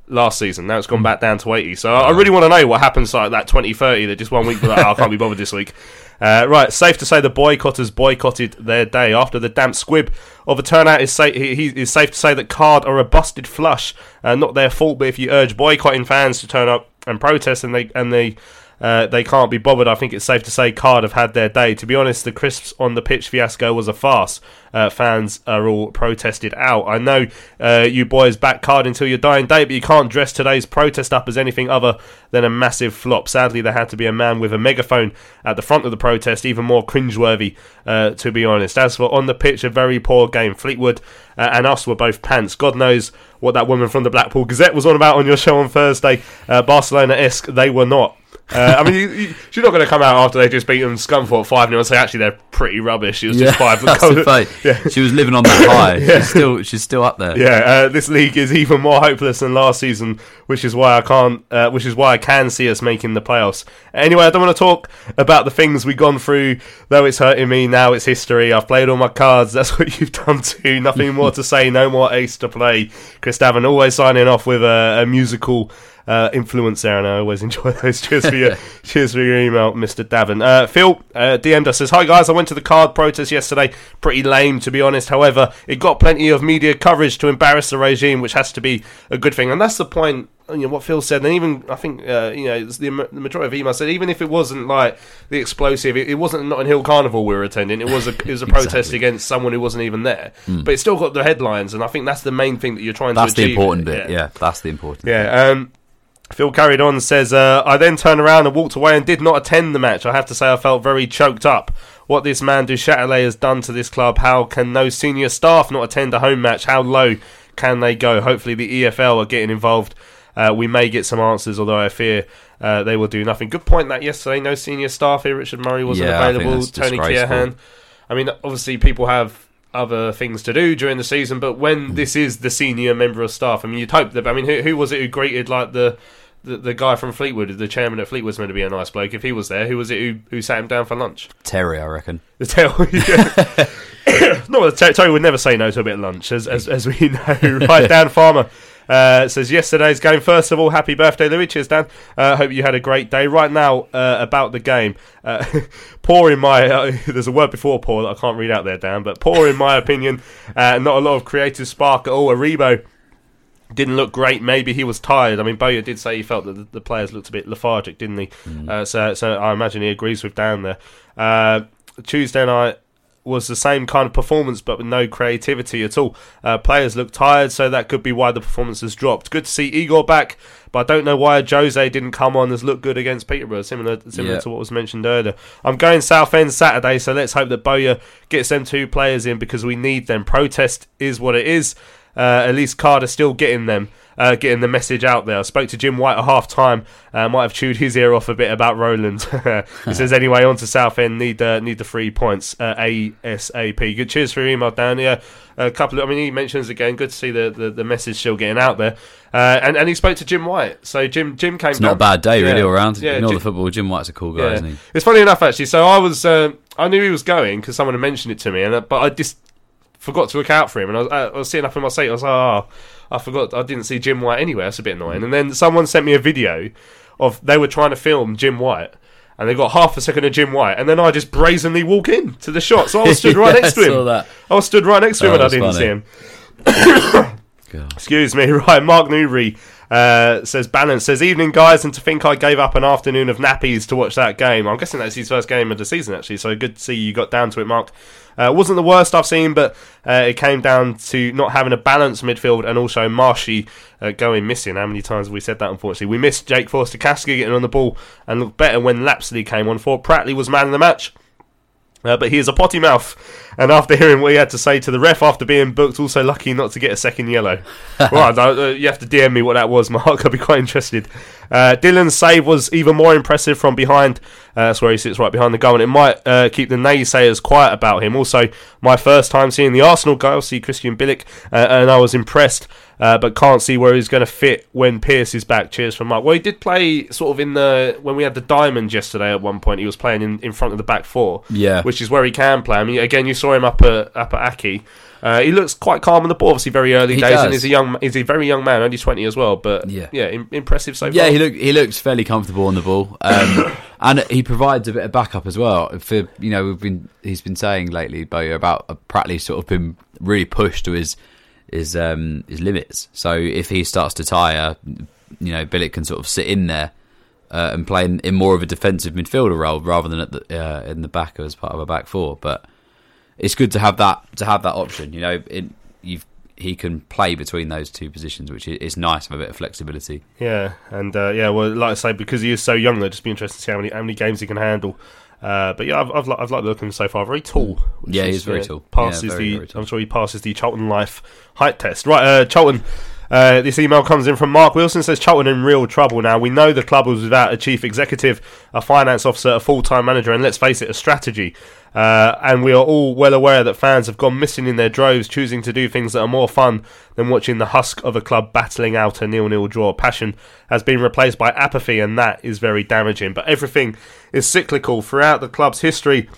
last season. Now it's gone back down to 80. So I really want to know what happens like that 2030 that just one week like, oh, I can't be bothered this week. (laughs) Uh, right, safe to say the boycotters boycotted their day after the damp squib of a turnout. Is, safe, he, he is safe to say that Card are a busted flush, uh, not their fault. But if you urge boycotting fans to turn up and protest, and they and they uh, they can't be bothered. I think it's safe to say Card have had their day. To be honest, the crisps on the pitch fiasco was a farce. Uh, fans are all protested out. I know uh, you boys back Card until your dying day, but you can't dress today's protest up as anything other than a massive flop. Sadly, there had to be a man with a megaphone at the front of the protest, even more cringeworthy, uh, to be honest. As for on the pitch, a very poor game. Fleetwood uh, and us were both pants. God knows what that woman from the Blackpool Gazette was on about on your show on Thursday. Uh, Barcelona esque, they were not. Uh, I mean, you, you, she's not going to come out after they just beat them Scunthorpe 5 0 and say, actually, they're pretty rubbish. She was just five. (laughs) that's the. (laughs) She was living on that high. (laughs) Yeah. She's still she's still up there. Yeah, uh, this league is even more hopeless than last season, which is why I can't, uh, which is why I can see us making the playoffs. Anyway, I don't want to talk about the things we've gone through. Though it's hurting me now, it's history. I've played all my cards. That's what you've done too. Nothing more to say. No more ace to play. Chris Davin always signing off with a, a musical. Uh, influence there, and I always (laughs) enjoy those. Cheers for your, (laughs) cheers for your email, Mr. Davin. Uh, Phil uh, DM'd us says, "Hi guys, I went to the card protest yesterday. Pretty lame, to be honest. However, it got plenty of media coverage to embarrass the regime, which has to be a good thing. And that's the point. You know what Phil said, and even I think uh, you know the, the majority of emails said even if it wasn't like the explosive, it, it wasn't Notting Hill Carnival we were attending. It was a it was a (laughs) protest Exactly. against someone who wasn't even there, Mm. but it still got the headlines, and I think that's the main thing that you're trying That's to That's the important bit. Yeah. that's the important. Yeah. Um, Phil carried on and says, uh, I then turned around and walked away and did not attend the match. I have to say I felt very choked up. What this man Duchâtelet has done to this club, how can no senior staff not attend a home match? How low can they go? Hopefully the EFL are getting involved. Uh, we may get some answers, although I fear uh, they will do nothing. Good point that yesterday, no senior staff here. Richard Murray wasn't Yeah, available. Tony disgraceful. I mean, obviously people have other things to do during the season. But when hmm. this is the senior member of staff, I mean, you'd hope that. I mean, who, who was it who greeted like the, the the guy from Fleetwood, the chairman at Fleetwood's meant to be a nice bloke. If he was there, who was it who, who sat him down for lunch? Terry, I reckon. (laughs) The. Yeah. (laughs) (coughs) no, Terry would never say no to a bit of lunch, as as, as we know. (laughs) right, Dan Farmer. Uh, says yesterday's game. First of all, happy birthday, Louis. Cheers, Dan. Uh, hope you had a great day. Right now, uh, about the game, uh, (laughs) poor in my uh, (laughs) there's a word before poor that I can't read out there, Dan, but poor in my opinion. Uh, not a lot of creative spark at all. Aribo didn't look great. Maybe he was tired. I mean, Bowyer did say he felt that the, players looked a bit lethargic, didn't he? Uh, so, so I imagine he agrees with Dan there. Uh, Tuesday night was the same kind of performance, but with no creativity at all. Uh, players looked tired, so that could be why the performance has dropped. Good to see Igor back, but I don't know why Ajose didn't come on as look good against Peterborough, similar similar Yeah. to what was mentioned earlier. I'm going Southend Saturday, so let's hope that Bowyer gets them two players in because we need them. Protest is what it is. Uh, at least Carter still getting them, uh, getting the message out there. I spoke to Jim White at half time. Uh, might have chewed his ear off a bit about Roland. (laughs) he says anyway, on to Southend. Need uh, need the three points. Uh, ASAP. Good. Cheers for your email, Dan. Yeah, a couple. Of, I mean, he mentions again. Good to see the, the, the message still getting out there. Uh, and and he spoke to Jim White. So Jim Jim came. It's not a bad day, really, Yeah. all around. Yeah, all Jim- the football, Jim White's a cool guy, yeah. isn't he? It's funny enough, actually. So I was, uh, I knew he was going because someone had mentioned it to me, and uh, but I just forgot to look out for him. And I was, I was sitting up in my seat. I was like, oh, I forgot. I didn't see Jim White anywhere. That's a bit annoying. And then someone sent me a video of they were trying to film Jim White. And they got half a second of Jim White, and then I just brazenly walk in to the shot. So I was (laughs) stood right Yeah, next to I him. that. I was stood right next to him, Oh, and I didn't funny. see him. (coughs) Excuse me, (laughs) right? Mark Newbury uh, says balance says evening guys, and to think I gave up an afternoon of nappies to watch that game. I'm guessing that's his first game of the season actually. So good to see you got down to it, Mark. Uh, wasn't the worst I've seen, but uh, it came down to not having a balanced midfield and also Marshy uh, going missing. How many times have we said that? Unfortunately, we missed Jake Forster-Caskey getting on the ball and looked better when Lapslie came on. For Pratley was man of the match. Uh, but he is a potty mouth, and after hearing what he had to say to the ref after being booked, also lucky not to get a second yellow. (laughs) right, uh, you have to DM me what that was, (laughs) Mark. I'd be quite interested. Uh, Dillon's save was even more impressive from behind. Uh, that's where he sits right behind the goal, and it might uh, keep the naysayers quiet about him. Also, my first time seeing the Arsenal guy, see Krystian Bielik, uh, and I was impressed. Uh, but can't see where he's going to fit when Pearce is back. Cheers from Mark. Well, he did play sort of in the when we had the diamond yesterday. At one point, he was playing in, in front of the back four. Yeah. which is where he can play. I mean, again, you saw him up at up at Aki. Uh, he looks quite calm on the ball. Obviously, very early He days, and he's a young he's a very young man, only twenty as well. But Yeah. yeah, im- impressive so Yeah, far. he look he looks fairly comfortable on the ball, um, (coughs) and he provides a bit of backup as well. For you know, we've been he's been saying lately, Bowyer, about uh, Pratley sort of been really pushed to his his um, his limits. So if he starts to tire, you know, Bielik can sort of sit in there uh, and play in, in more of a defensive midfielder role rather than at the uh, in the back as part of a back four. But it's good to have that to have that option. You know, it, you've he can play between those two positions, which is, nice. Have a bit of flexibility. Yeah, and uh, yeah, well, like I say, because he is so young, it'll just be interesting to see how many how many games he can handle. Uh, but yeah, I've I've, I've liked the look of him so far. Very tall. Yeah, is, he's very tall. Passes Yeah, very, the. very tall. I'm sure he passes the Charlton Life height test. Right, uh, Charlton. Uh, this email comes in from Mark Wilson. Says Charlton in real trouble now. We know the club was without a chief executive, a finance officer, a full time manager, and let's face it, a strategy. Uh, and we are all well aware that fans have gone missing in their droves, choosing to do things that are more fun than watching the husk of a club battling out a nil-nil draw. Passion has been replaced by apathy, and that is very damaging. But everything is cyclical throughout the club's history.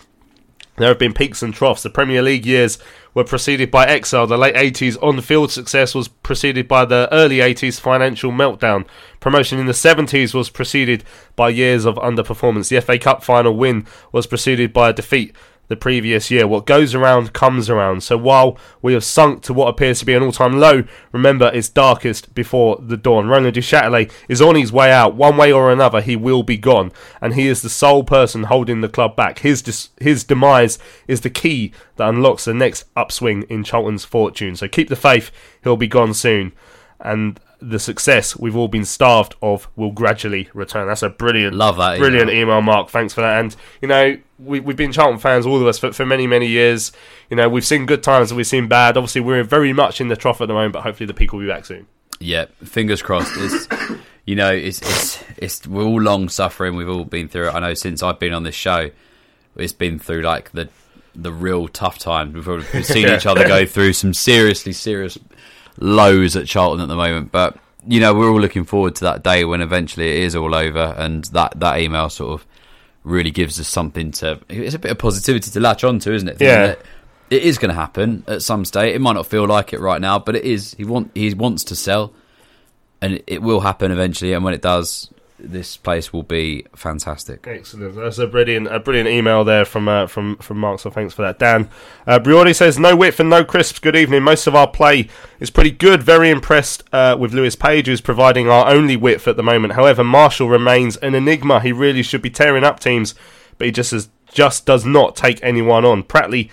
There have been peaks and troughs. The Premier League years were preceded by exile. The late 80s on field success was preceded by the early 80s financial meltdown. Promotion in the 70s was preceded by years of underperformance. The FA Cup final win was preceded by a defeat the previous year. What goes around comes around. So while we have sunk to what appears to be an all-time low, remember it's darkest before the dawn. Roland Duchâtelet is on his way out. One way or another, he will be gone, and he is the sole person holding the club back. His dis- his demise is the key that unlocks the next upswing in Charlton's fortune. So keep the faith. He'll be gone soon, and the success we've all been starved of will gradually return. That's a brilliant, Love that brilliant email. email, Mark. Thanks for that. And you know, we, we've been Charlton fans, all of us, for, for many, many years. You know, we've seen good times and we've seen bad. Obviously, we're very much in the trough at the moment, but hopefully, the peak will be back soon. Yeah, fingers crossed. It's you know, it's it's it's we're all long suffering. We've all been through it. I know since I've been on this show, it's been through like the the real tough times. We've (laughs) seen each other go through some seriously serious lows at Charlton at the moment, but you know we're all looking forward to that day when eventually it is all over, and that that email sort of really gives us something to. It's a bit of positivity to latch onto, isn't it? Yeah. It is going to happen at some state. It might not feel like it right now, but it is. He want he wants to sell, and it will happen eventually. And when it does, this place will be fantastic. Excellent. That's a brilliant, a brilliant email there from uh, from from Mark. So thanks for that, Dan. Uh, Briordi says no width and no crisps. Good evening. Most of our play is pretty good. Very impressed uh, with Lewis Page, who's providing our only width at the moment. However, Marshall remains an enigma. He really should be tearing up teams, but he just just does not take anyone on. Pratley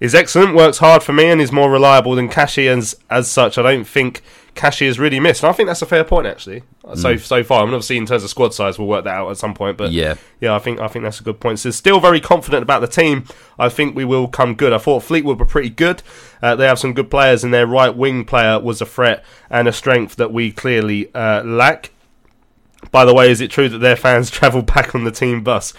is excellent, works hard for me, and is more reliable than. As as such, I don't think Kashi has really missed. And I think that's a fair point, actually. So Mm. so far, I mean, obviously in terms of squad size, we'll work that out at some point. But Yeah. yeah, I think I think that's a good point. So still very confident about the team. I think we will come good. I thought Fleetwood were pretty good. Uh, they have some good players, and their right wing player was a threat and a strength that we clearly uh, lack. By the way, is it true that their fans (laughs) travel back on the team bus?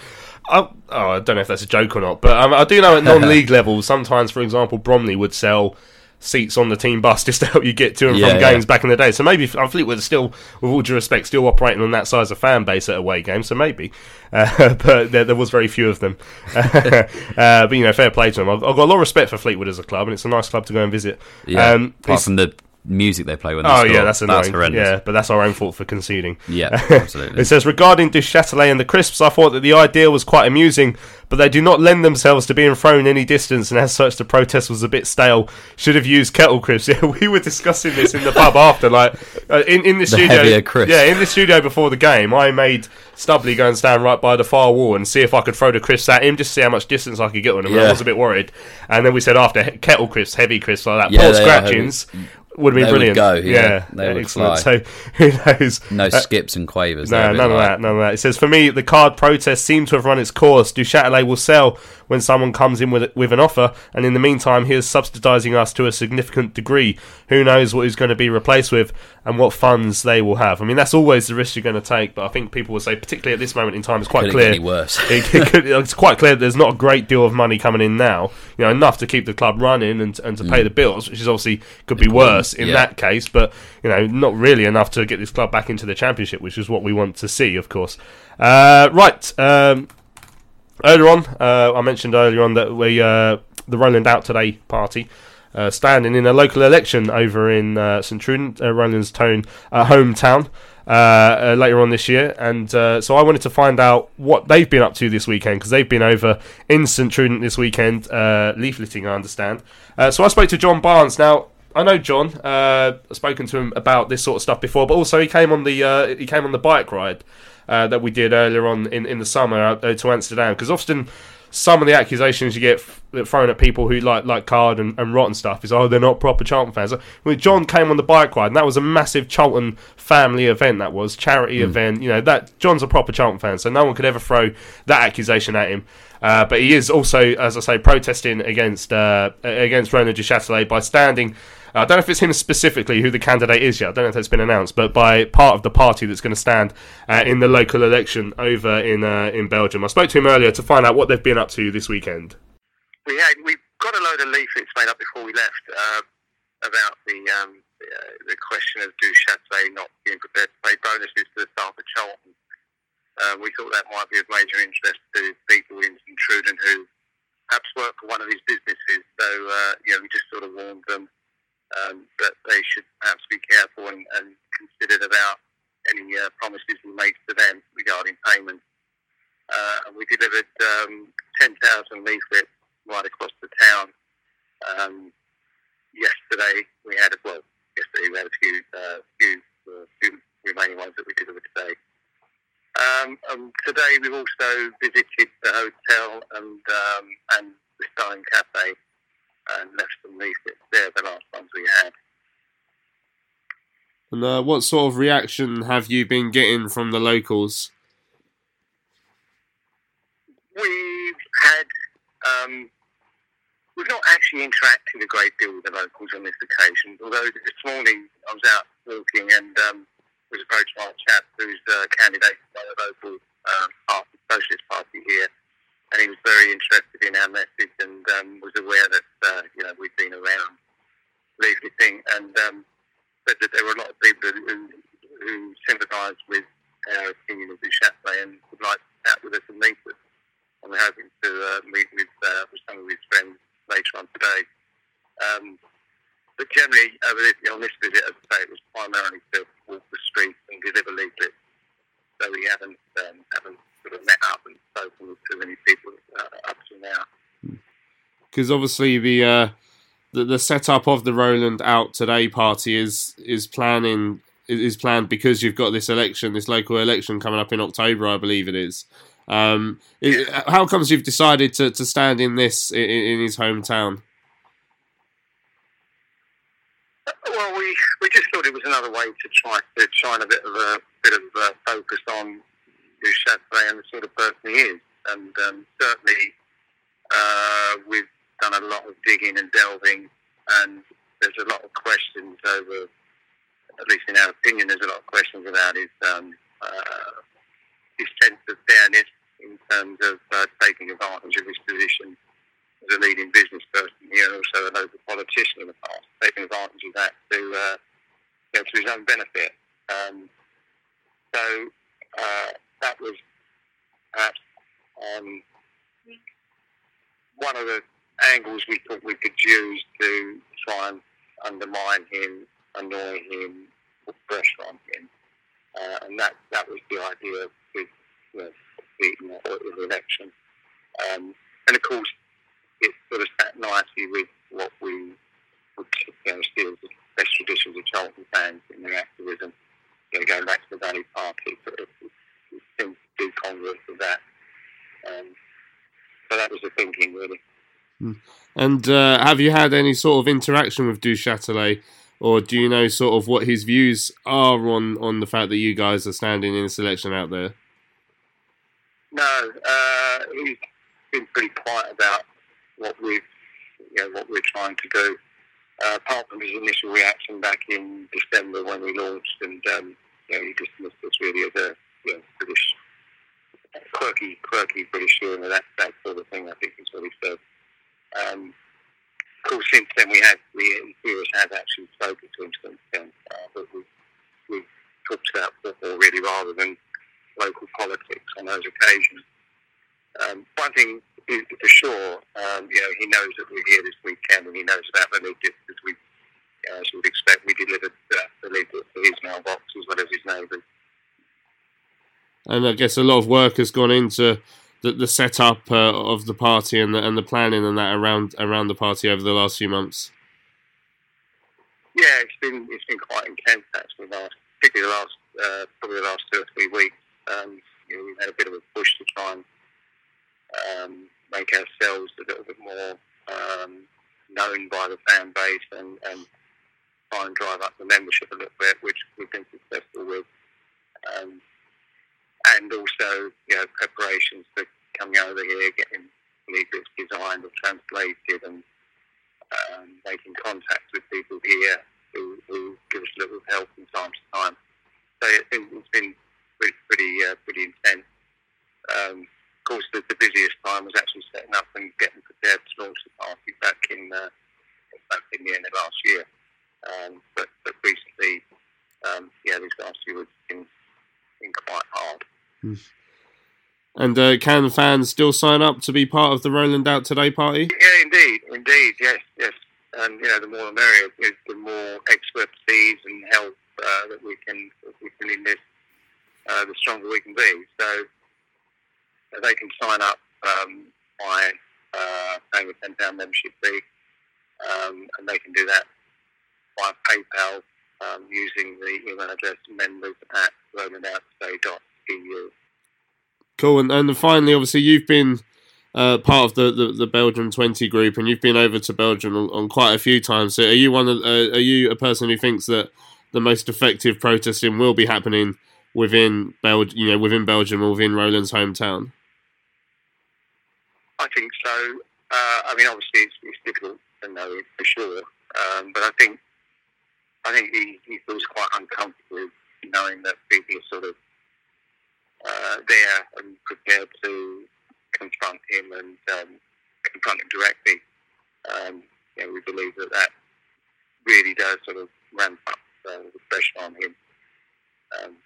I, oh, I don't know if that's a joke or not, but um, I do know at (laughs) non-league level, sometimes, for example, Bromley would sell seats on the team bus just to help you get to and Yeah, from yeah. games back in the day. So maybe Fleetwood are still, with all due respect, still operating on that size of fan base at away games. So maybe, uh, (laughs) but there, there was very few of them. (laughs) uh, but you know, fair play to them. I've, I've got a lot of respect for Fleetwood as a club, and it's a nice club to go and visit. Yeah, Um, apart from the music they play when they Oh score. yeah, that's annoying. horrendous. yeah, but that's our own fault for conceding. Yeah, (laughs) absolutely. it says regarding Duchâtelet and the crisps, I thought that the idea was quite amusing, but they do not lend themselves to being thrown any distance, and as such, the protest was a bit stale. Should have used kettle crisps. (laughs) Yeah, we were discussing this in the pub (laughs) after, like uh, in in the, The studio. Yeah, in the studio before the game, I made Stubley go and stand right by the far wall and see if I could throw the crisps at him, just see how much distance I could get on him. And I was a bit worried, and then we said after kettle crisps, heavy crisps like that, Yeah, Paul scratchings. Would have been They brilliant. go, yeah. They yeah, would excellent. fly. So (laughs) who knows? No Uh, skips and quavers. no, They're a bit none of that, none of that. It says for me, the card protest seemed to have run its course. Duchâtelet will sell when someone comes in with with an offer, and in the meantime, he is subsidising us to a significant degree. Who knows what he's going to be replaced with and what funds they will have? I mean, that's always the risk you're going to take. But I think people will say, particularly at this moment in time, it's quite clear. get worse. (laughs) it, it could- it's quite clear that there's not a great deal of money coming in now. You know, enough to keep the club running and and to pay Mm. the bills, which is obviously could be worse in yeah. that case. But you know, not really enough to get this club back into the championship, which is what we want to see, of course. Uh, right. Um, earlier on, uh, I mentioned earlier on that we uh, the Roland Out Today party. Uh, standing in a local election over in uh, St Truiden, uh, Roland's tone, uh, hometown, uh, uh, later on this year, and so I wanted to find out what they've been up to this weekend because they've been over in St Truiden this weekend, leafleting, I understand. So I spoke to John Barnes. Now I know John. Uh, I've spoken to him about this sort of stuff before, but also he came on the uh, he came on the bike ride uh, that we did earlier on in, in the summer out, uh, to Amsterdam because often some of the accusations you get f- thrown at people who like like Card and, and Rotten stuff is oh they're not proper Charlton fans. Well, John came on the bike ride and that was a massive Charlton family event. That was charity event. You know that John's a proper Charlton fan, so no one could ever throw that accusation at him. Uh, but he is also, as I say, protesting against uh, against Roland Duchâtelet by standing. I don't know if it's him specifically who the candidate is yet. I don't know if that's been announced, but by part of the party that's going to stand uh, in the local election over in uh, in Belgium. I spoke to him earlier to find out what they've been up to this weekend. We had we got a load of leaflets made up before we left uh, about the um, uh, the question of do Châtelet not being prepared to pay bonuses to the staff at Charlton. Uh, we thought that might be of major interest to people in Truiden who perhaps work for one of his businesses. So uh, you know, we just sort of warned them um, that they should perhaps be careful and, and considered about any uh, promises we make to them regarding payment. Uh, and we delivered um, 10,000 leaflets right across the town. Um, yesterday we had, well, yesterday we had a few, uh, few, uh, few remaining ones that we delivered today. Um, today we've also visited the hotel and um, and the Stein Cafe and left some leaflets there, the last ones we had. And uh, what sort of reaction have you been getting from the locals? We've had, um, we've not actually interacted a great deal with the locals on this occasion, although this morning I was out walking and um, was approached by a chap who's a candidate by the local um, party, Socialist Party here, and he was very interested in our message and um, was aware that uh, you know we'd been around leafy thing and um, said that there were a lot of people who, who sympathised with our opinion of the Duchâtelet and would like to chat with us and meet us. And we're hoping to uh, meet with, uh, with some of his friends later on today. Um, but generally, on this visit, as I say, it was primarily to walk the streets and deliver leaflets. So we haven't um, haven't sort of met up and spoken with too many people uh, up to now. because obviously the, uh, the the setup of the Roland Out Today party is is planning is is planned because you've got this election, this local election coming up in October, I believe it is. Um, i- how comes you've decided to, to stand in this in, in his hometown? Well, we, we just thought it was another way to try to shine a bit of a bit of uh, focus on Chatelet and the sort of person he is, and um, certainly uh, we've done a lot of digging and delving, and there's a lot of questions over, at least in our opinion, there's a lot of questions about his um, uh, his sense of fairness in terms of uh, taking advantage of his position as a leading business person here and also a local politician in the past, taking advantage of that to, uh, you know, to his own benefit. Um, so uh, that was perhaps um, one of the angles we thought we could use to try and undermine him, annoy him, put pressure on him. Uh, and that, that was the idea of his, you know, the, the election. Um, and of course, it sort of sat nicely with what we would you know, see as the best traditions of Charlton fans in their activism. You know, going back to the Valley Party, sort of, it, it seemed to do congruous with that. Um, so that was the thinking, really. And uh, have you had any sort of interaction with Duchâtelet, or do you know sort of what his views are on, on the fact that you guys are standing in this election out there? No, uh, he's been pretty quiet about what we've, you know, what we're trying to do. Uh, apart from his initial reaction back in December when we launched, and um, you know, he dismissed us really as a you know, British quirky, quirky British humour. That that sort of thing. I think is what he said. Um, of course, since then we have we viewers have actually spoken to him since then, uh, but we we've talked about football really rather than local politics on those occasions. Um, one thing is for sure, um, you know, he knows that we're here this weekend, and he knows about the leaflet because we, as you would expect, we delivered uh, the leaflet to his mailbox as well as his neighbours. And I guess a lot of work has gone into the, the setup uh, of the party and the, and the planning and that around around the party over the last few months. Yeah, it's been it's been quite intense actually. Last, particularly the last uh, probably the last two or three weeks. Um, you know, we've had a bit of a push to try and um, make ourselves a little bit more um, known by the fan base and, and try and drive up the membership a little bit, which we've been successful with. Um, and also, you know, preparations for coming over here, getting leaflets designed or translated, and um, making contact with people here who, who give us a little help from time to time. So it's been, it's been pretty, pretty, uh, pretty intense. Um, of course, the, the busiest time was actually setting up and getting prepared to launch the party back in uh, back in the end of last year. Um, but, but recently, um, yeah, these last few have been, been quite hard. And uh, can fans still sign up to be part of the Roland Out Today party? Yeah, indeed, indeed, yes, yes. And you know, the more the merrier. The, the more expertise and help uh, that we can we can enlist, uh, the stronger we can be. So uh, they can sign up um, by uh, paying a ten pound membership fee, um, and they can do that by PayPal um, using the email address members at rolandouttoday.eu. Cool. And, and finally, obviously, you've been uh, part of the, the, the Belgium 20 group and you've been over to Belgium on, on quite a few times. So are you one of, uh, are you a person who thinks that the most effective protesting will be happening within Bel- you know, within Belgium or within Roland's hometown? I think so. Uh, I mean, obviously, it's, it's difficult to know for sure, um, but I think I think he, he feels quite uncomfortable knowing that people are sort of uh, there and prepared to confront him and um, confront him directly. Um, you know, we believe that that really does sort of ramp up uh, the pressure on him, um,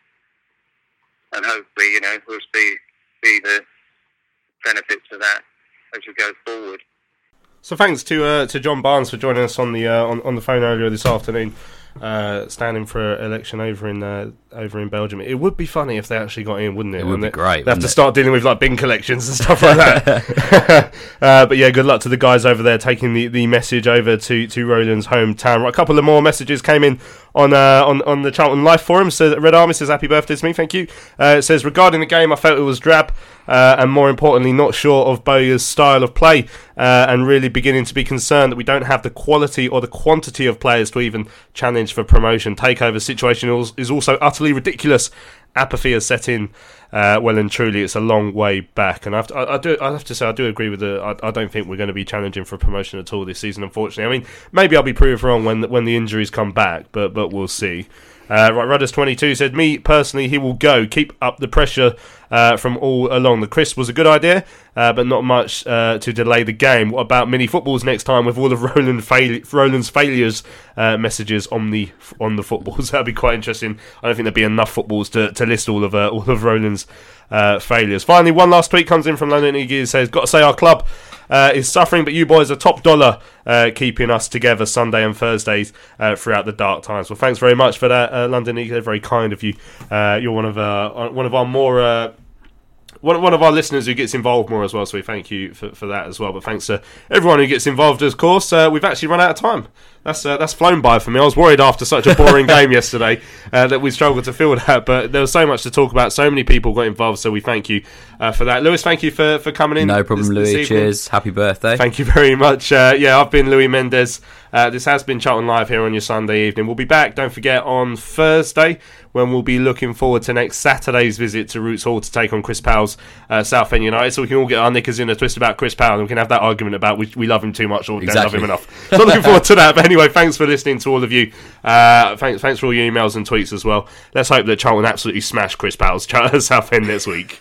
and hopefully, you know, we'll see see the benefits of that as we go forward. So thanks to uh, to John Barnes for joining us on the uh, on, on the phone earlier this afternoon, uh, standing for election over in uh, over in Belgium. It would be funny if they actually got in, wouldn't it? It would And be they- great, They have to it? start dealing with like bin collections and stuff like that. (laughs) (laughs) uh, but yeah, good luck to the guys over there taking the, the message over to to Roland's hometown. Right, a couple of more messages came in on uh, on on the Charlton Life forum. So Red Army says happy birthday to me, thank you. Uh, it says regarding the game, I felt it was drab. Uh, and more importantly, not sure of Bowyer's style of play, uh, and really beginning to be concerned that we don't have the quality or the quantity of players to even challenge for promotion. Takeover situation is also utterly ridiculous. Apathy has set in. Uh, well and truly, it's a long way back, and I to, I, I do. I have to say, I do agree with the. I, I don't think we're going to be challenging for promotion at all this season. Unfortunately, I mean, maybe I'll be proved wrong when when the injuries come back, but but we'll see. Uh, right, Rudders twenty two said, "Me personally, he will go. Keep up the pressure uh, from all along. The crisp was a good idea, uh, but not much uh, to delay the game. What about mini footballs next time with all of (laughs) Roland fail- Roland's failures uh, messages on the on the footballs? (laughs) That'd be quite interesting. I don't think there'd be enough footballs to, to list all of uh, all of Roland's failures. Finally, one last tweet comes in from London Iggy. Says, "Got to say, our club." Uh, is suffering, but you boys are top dollar, uh, keeping us together Sunday and Thursdays uh, throughout the dark times. Well, thanks very much for that, uh, London Eagle. Very kind of you. Uh, you're one of uh, one of our more uh, one, one of our listeners who gets involved more as well. So we thank you for, for that as well. But thanks to everyone who gets involved, of course. Uh, we've actually run out of time. That's uh, that's flown by for me. I was worried after such a boring (laughs) game yesterday uh, that we struggled to fill that. But there was so much to talk about. So many people got involved. So we thank you uh, for that, Lewis. Thank you for, for coming in. No problem, this- this Louis. evening. Cheers. Happy birthday. Thank you very much. Uh, yeah, I've been Louis Mendez. Uh, this has been Charlton Live here on your Sunday evening. We'll be back, don't forget, on Thursday when we'll be looking forward to next Saturday's visit to Roots Hall to take on Chris Powell's uh, Southend United. So we can all get our knickers in a twist about Chris Powell and we can have that argument about we, we love him too much or we don't love him enough. So looking forward to that. But anyway, thanks for listening to all of you. Uh, thanks, thanks for all your emails and tweets as well. Let's hope that Charlton absolutely smash Chris Powell's Southend next week.